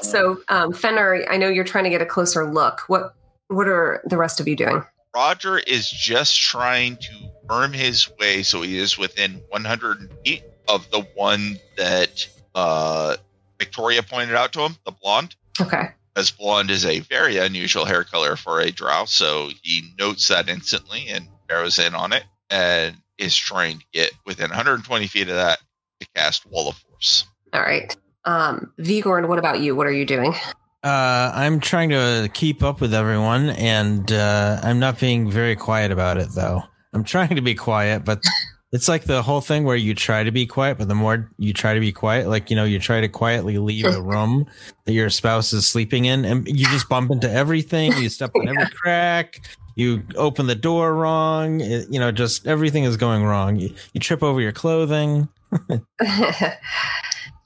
So, um, Fenner, I know you're trying to get a closer look. What What are the rest of you doing? Roger is just trying to worm his way so he is within 100 feet of the one that uh, Victoria pointed out to him, the blonde. Okay. as blonde is a very unusual hair color for a drow, so he notes that instantly and arrows in on it and is trying to get within 120 feet of that to cast Wall of Force. All right. Um, Vigorn, what about you? What are you doing? Uh, I'm trying to keep up with everyone, and uh, I'm not being very quiet about it, though. I'm trying to be quiet, but [laughs] it's like the whole thing where you try to be quiet, but the more you try to be quiet, like, you know, you try to quietly leave a [laughs] room that your spouse is sleeping in, and you just bump into everything. You step on every [laughs] crack. You open the door wrong. It, you know, just everything is going wrong. You, you trip over your clothing. [laughs]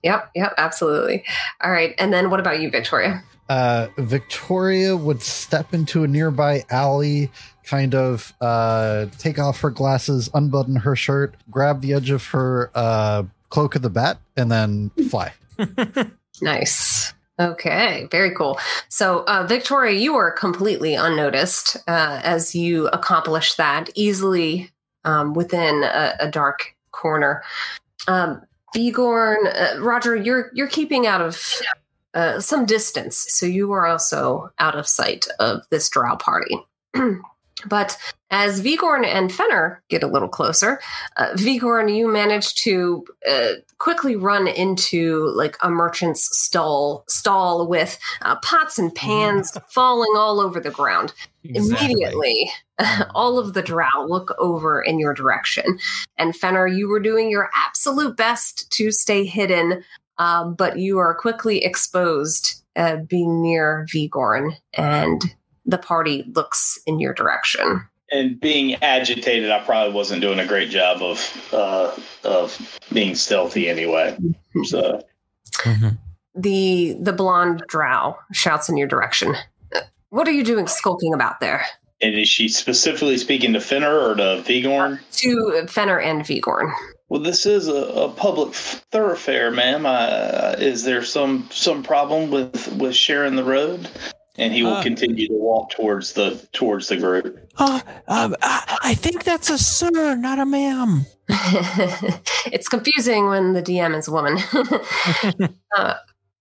yep, yep, absolutely. All right. And then what about you, Victoria? Uh, Victoria would step into a nearby alley, kind of uh, take off her glasses, unbutton her shirt, grab the edge of her uh, cloak of the bat, and then fly. [laughs] Nice. Okay, very cool. So, uh, Victoria, you were completely unnoticed uh, as you accomplished that easily um, within a, a dark corner. Um, Vigorn, uh, Roger, you're you're keeping out of uh, some distance, so you are also out of sight of this drow party. [clears throat] but as Vigorn and Fenner get a little closer, uh, Vigorn, you manage to uh, quickly run into like a merchant's stall stall with uh, pots and pans [laughs] falling all over the ground. Immediately, [laughs] all of the drow look over in your direction. And Fenner, you were doing your absolute best to stay hidden, um, but you are quickly exposed uh, being near Vigorn, and the party looks in your direction. And being agitated, I probably wasn't doing a great job of uh, of being stealthy anyway. So The the blonde drow shouts in your direction. What are you doing skulking about there? And is she specifically speaking to Fenner or to Vigorn? To Fenner and Vigorn. Well, this is a, a public thoroughfare, ma'am. Uh, is there some some problem with with sharing the road? And he will Uh. continue to walk towards the towards the group. Uh, um, I, I think that's a sir, not a ma'am. [laughs] it's confusing when the DM is a woman. [laughs] uh,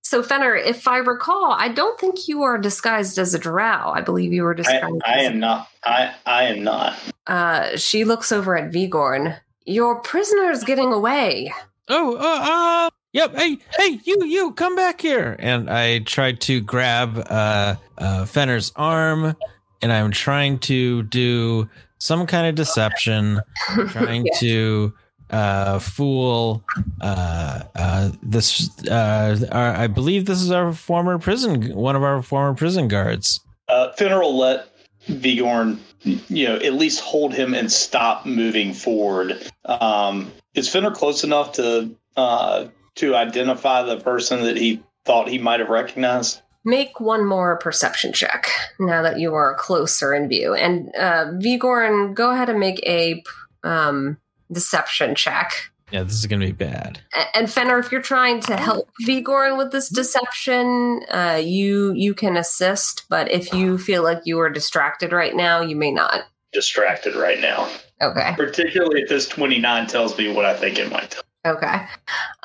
so, Fenner, if I recall, I don't think you are disguised as a drow. I believe you were I, disguised. I as am not. I I am not. Uh, she looks over at Vigorn. Your prisoner's getting away. Oh, uh, uh, yep. Hey, hey, you, you, come back here. And I tried to grab uh, uh, Fenner's arm, and I'm trying to do some kind of deception, [laughs] trying Yeah. to uh, fool uh, uh, this. Uh, our, I believe this is our former prison, one of our former prison guards. Uh, Fenner will let Vigorn, you know, at least hold him and stop moving forward. Um, is Fenner close enough to uh, to identify the person that he thought he might have recognized? Make one more perception check now that you are closer in view. And uh, Vigorn, go ahead and make a um, deception check. Yeah, this is gonna be bad. And Fenner, if you're trying to help Vigorn with this deception, uh, you you can assist. But if you feel like you are distracted right now, you may not. Distracted right now, Okay. particularly if this twenty nine tells me what I think it might tell. Okay.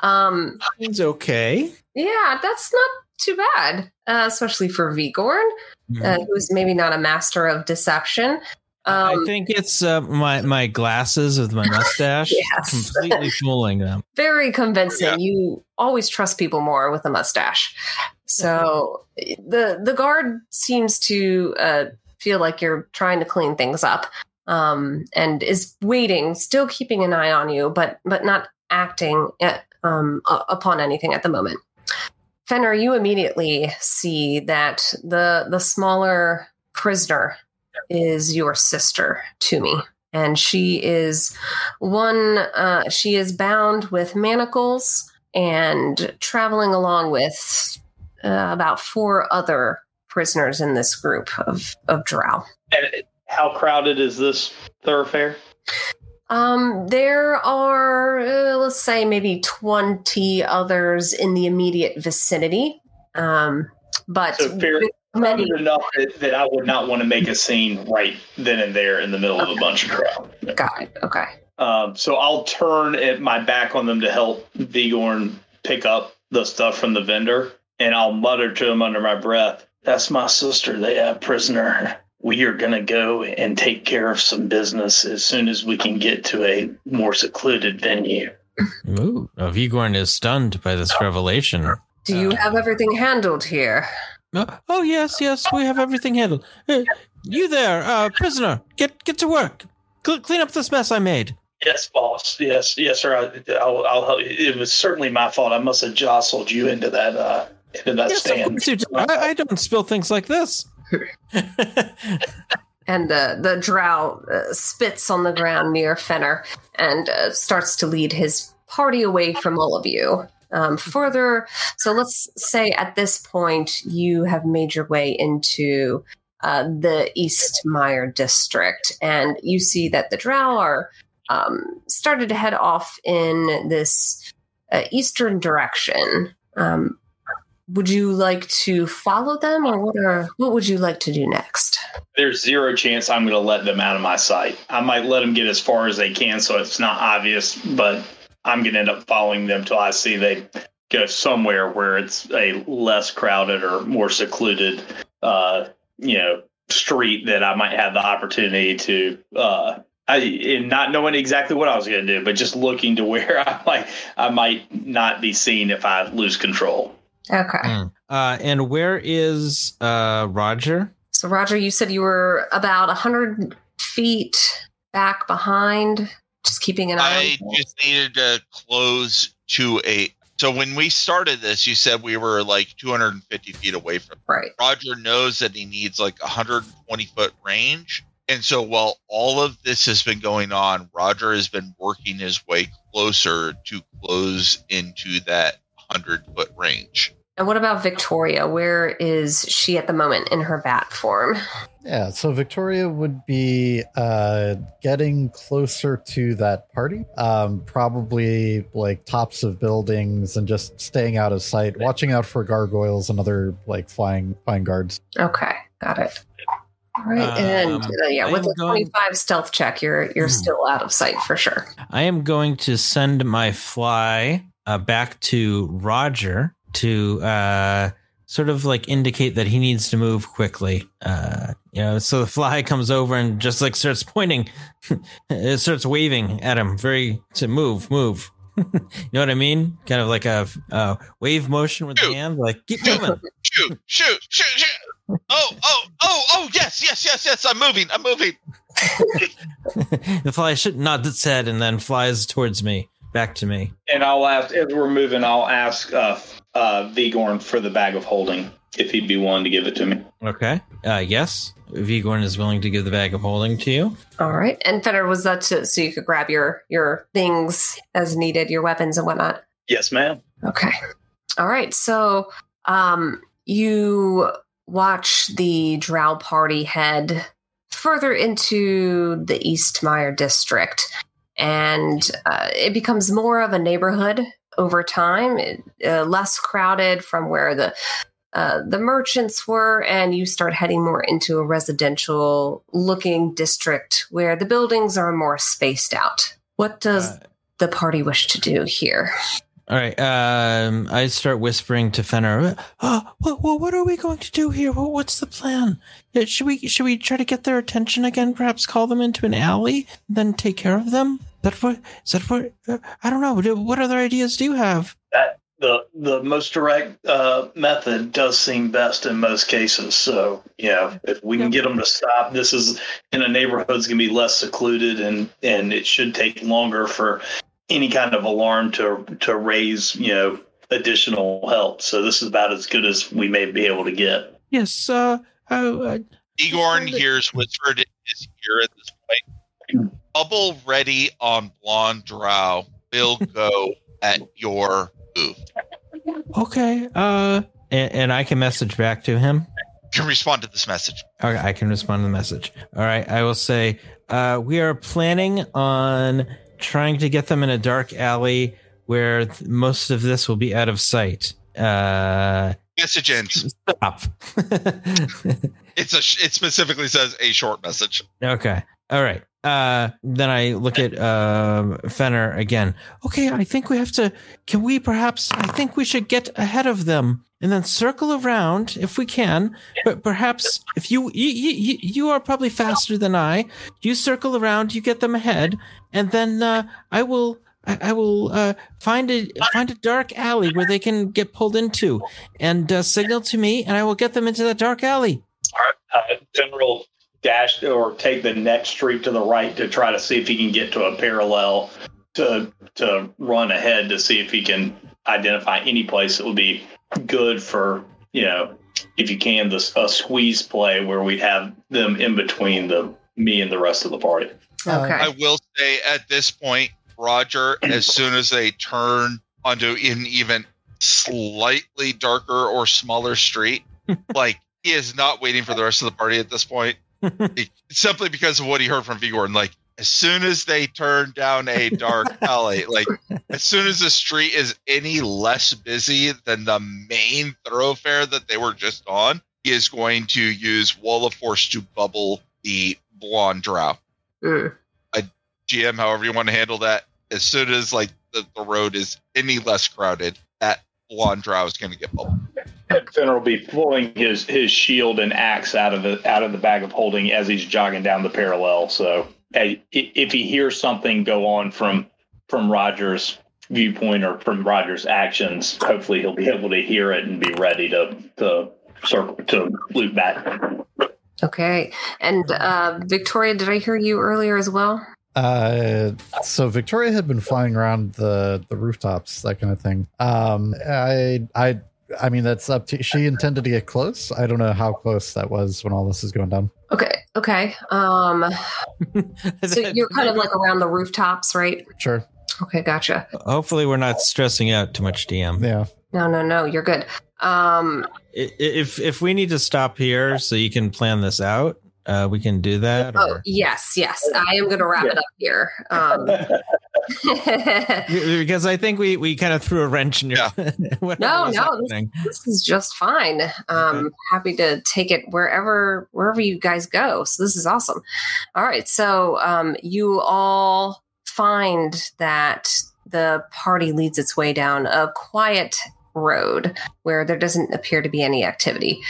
Um, It's okay. yeah, that's not too bad, uh, especially for Vigorn, uh, who's maybe not a master of deception. I Um, think it's uh, my my glasses with my mustache [laughs] Yes. completely fooling them. very convincing. Yeah. You always trust people more with a mustache. So the the guard seems to uh, feel like you're trying to clean things up, um, and is waiting, still keeping an eye on you, but but not acting at, um, u- upon anything at the moment. Fenner, you immediately see that the the smaller prisoner is your sister to me and she is one uh, she is bound with manacles and traveling along with uh, about four other prisoners in this group of of drow And how crowded is this thoroughfare? Um there are uh, let's say maybe 20 others in the immediate vicinity um but So fair, many enough that, that I would not want to make a scene right then and there in the middle of a bunch of crowd. got it okay Um, so I'll turn at my back on them to help Vigorn pick up the stuff from the vendor, and I'll mutter to him under my breath, That's my sister. They have prisoner. We are going to go and take care of some business as soon as we can get to a more secluded venue. Ooh, oh, Vigorn is stunned by this revelation. Do you have everything handled here? Oh, oh, yes, yes, we have everything handled. Uh, you there, uh, prisoner, get get to work. Cl- clean up this mess I made. Yes, boss. Yes, yes, sir. I, I'll, I'll help you. It was certainly my fault. I must have jostled you into that uh, into that Yes, stand. course you do. I, I don't spill things like this. [laughs] And the the drow uh, spits on the ground near Fenner and uh, starts to lead his party away from all of you. Um, further, so let's say at this point you have made your way into uh, the Eastmyr district, and you see that the drow are um, started to head off in this uh, eastern direction. Um, would you like to follow them, or what are what would you like to do next? There's zero chance I'm going to let them out of my sight. I might let them get as far as they can so it's not obvious, but I'm going to end up following them till I see they go somewhere where it's a less crowded or more secluded, uh, you know, street that I might have the opportunity to. Uh, I, and not knowing exactly what I was going to do, but just looking to [laughs] where I might, I might not be seen if I lose control. Okay. Mm. Uh, and where is uh, Roger? So, Roger, you said you were about 100 feet back behind, just keeping an eye I on just needed to close to a. So when we started this, you said we were like 250 feet away from. Right. Roger knows that he needs like 120 foot range. And so while all of this has been going on, Roger has been working his way closer to close into that 100 foot range. And what about Victoria? Where is she at the moment in her bat form? Yeah, so Victoria would be uh, getting closer to that party, um, probably like tops of buildings and just staying out of sight, watching out for gargoyles and other like flying flying guards. Okay, got it. All right, and Um, uh, yeah, I with am a going- 25 stealth check, you're you're Hmm. still out of sight for sure. I am going to send my fly uh, back to Roger to uh, sort of like indicate that he needs to move quickly. Uh, you know, so the fly comes over and just like starts pointing, [laughs] it starts waving at him, very to move, move. [laughs] you know what I mean? Kind of like a, a wave motion with the hand, like keep moving. Shoot, shoot, shoot, shoot. Oh, oh, oh, oh, yes, yes, yes, yes. I'm moving. I'm moving. [laughs] the fly should nods its head and then flies towards me, back to me. And I'll ask as we're moving. I'll ask uh, uh, Vigorn for the bag of holding if he'd be willing to give it to me. Okay. Uh, yes, Vigorn is willing to give the bag of holding to you. All right, and Fenner was that to, so you could grab your your things as needed, your weapons and whatnot. Yes, ma'am. Okay. All right. So um, you watch the Drow party head further into the Eastmyr district, and uh, it becomes more of a neighborhood over time, uh, less crowded from where the uh, the merchants were, and you start heading more into a residential looking district where the buildings are more spaced out. What does the party wish to do here? All right. Um, I start whispering to Fenner. Oh, what, what, what are we going to do here? What, what's the plan? Should we should we try to get their attention again? Perhaps call them into an alley, then take care of them. That what is that what? uh, I don't know. What- What other ideas do you have? That the the most direct uh, method does seem best in most cases. So yeah, if we can get them to stop, this is in a neighborhood's gonna be less secluded, and and it should take longer for any kind of alarm to to raise you know additional help. So this is about as good as we may be able to get. Yes. Uh. Uh. uh Vigorn hears whispered in his ear at this point. Bubble ready on blonde drow will [laughs] go at your move. okay. Uh. And, and I can message back to him. Can respond to this message. Okay, I can respond to the message. All right, I will say uh, we are planning on trying to get them in a dark alley where th- most of this will be out of sight. Uh, Message ends. stop. [laughs] It's a. sh- It specifically says a short message. okay. All right. Uh, then I look at um, Fenner again. Okay, I think we have to. Can we perhaps? I think we should get ahead of them and then circle around if we can. But perhaps if you you you, you are probably faster than I, you circle around, you get them ahead, and then uh, I will. I will uh, find a find a dark alley where they can get pulled into, and uh, signal to me, and I will get them into that dark alley. uh, General dash or take the next street to the right to try to see if he can get to a parallel to to run ahead to see if he can identify any place that would be good for you know if you can this a squeeze play where we'd have them in between the me and the rest of the party. Okay. I will say at this point, Roger, as soon as they turn onto an even slightly darker or smaller street, [laughs] like he is not waiting for the rest of the party at this point. [laughs] Simply because of what he heard from Vigor. And like as soon as they turn down a dark [laughs] alley, like as soon as the street is any less busy than the main thoroughfare that they were just on, he is going to use Wall of Force to bubble the blonde drow. Mm. GM, however you want to handle that. As soon as like the, the road is any less crowded, that blonde drow is going to get bubbled. Fenner will be pulling his his shield and axe out of the out of the bag of holding as he's jogging down the parallel. So hey, if he hears something go on from from Roger's viewpoint or from Roger's actions, hopefully he'll be able to hear it and be ready to to circle to loop back. Okay. And uh, Victoria, did I hear you earlier as well? Uh, so Victoria had been flying around the the rooftops, that kind of thing. Um, I I I mean that's up to she intended to get close. I don't know how close that was when all this is going down. Okay. Okay. Um, [laughs] so you're kind of like around the rooftops, right? Sure. Okay. Gotcha. Hopefully, we're not stressing out too much, DM. Yeah. No, no, no. You're good. Um, I- i- If if we need to stop here so you can plan this out, uh, we can do that. oh, yes, yes. I am going to wrap it up here. Um, [laughs] because I think we, we kind of threw a wrench in your. [laughs] whatever No, no, this- this is just fine. Um, happy to take it wherever wherever you guys go. So this is awesome. All right, so um, you all find that the party leads its way down a quiet road where there doesn't appear to be any activity.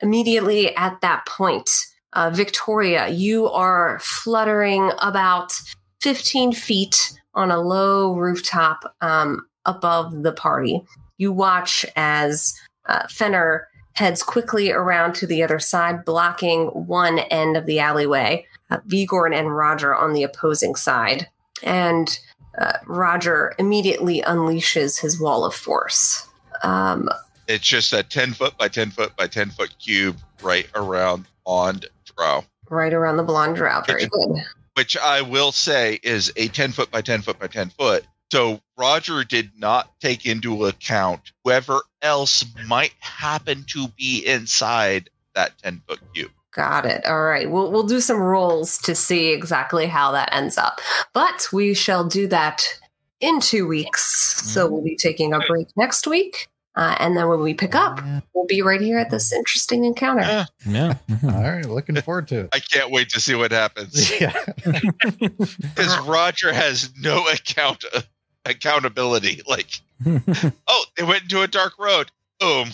Immediately at that point, uh, Victoria, you are fluttering about 15 feet on a low rooftop um, above the party. You watch as uh, Fenner heads quickly around to the other side, blocking one end of the alleyway. Uh, Vigorn and Roger on the opposing side. And uh, Roger immediately unleashes his wall of force. Um, It's just a 10 foot by 10 foot by 10 foot cube right around on drow, right around the blonde drow. Very good. Which I will say is a 10 foot by 10 foot by 10 foot. So Roger did not take into account whoever else might happen to be inside that 10 foot cube. Got it. All right. We'll we'll do some rolls to see exactly how that ends up. But we shall do that in two weeks. So mm-hmm. we'll be taking a break next week. Uh, and then when we pick up, we'll be right here at this interesting encounter. Yeah. Yeah. [laughs] All right. Looking forward to it. I can't wait to see what happens [laughs] Yeah. [laughs] because Roger has no account accountability. Like, oh, they went into a dark road. Boom.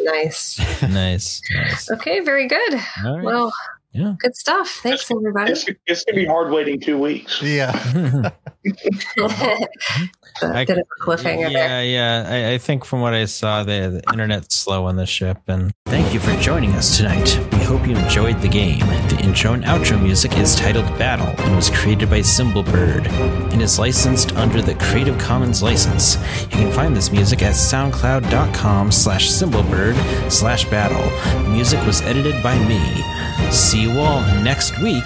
Nice. nice. Nice. Okay, very good. All right. Well, Yeah. good stuff. Thanks, everybody. It's, it's gonna be hard waiting two weeks. Yeah. A I- bit of a cliffhanger yeah, there. yeah. I, I think from what I saw, the, the internet's slow on the ship. And thank you for joining us tonight. We hope you enjoyed the game. The intro and outro music is titled Battle and was created by Symbolbird and is licensed under the Creative Commons license. You can find this music at soundcloud.com slash symbolbird slash battle. Music was edited by me. See you all next week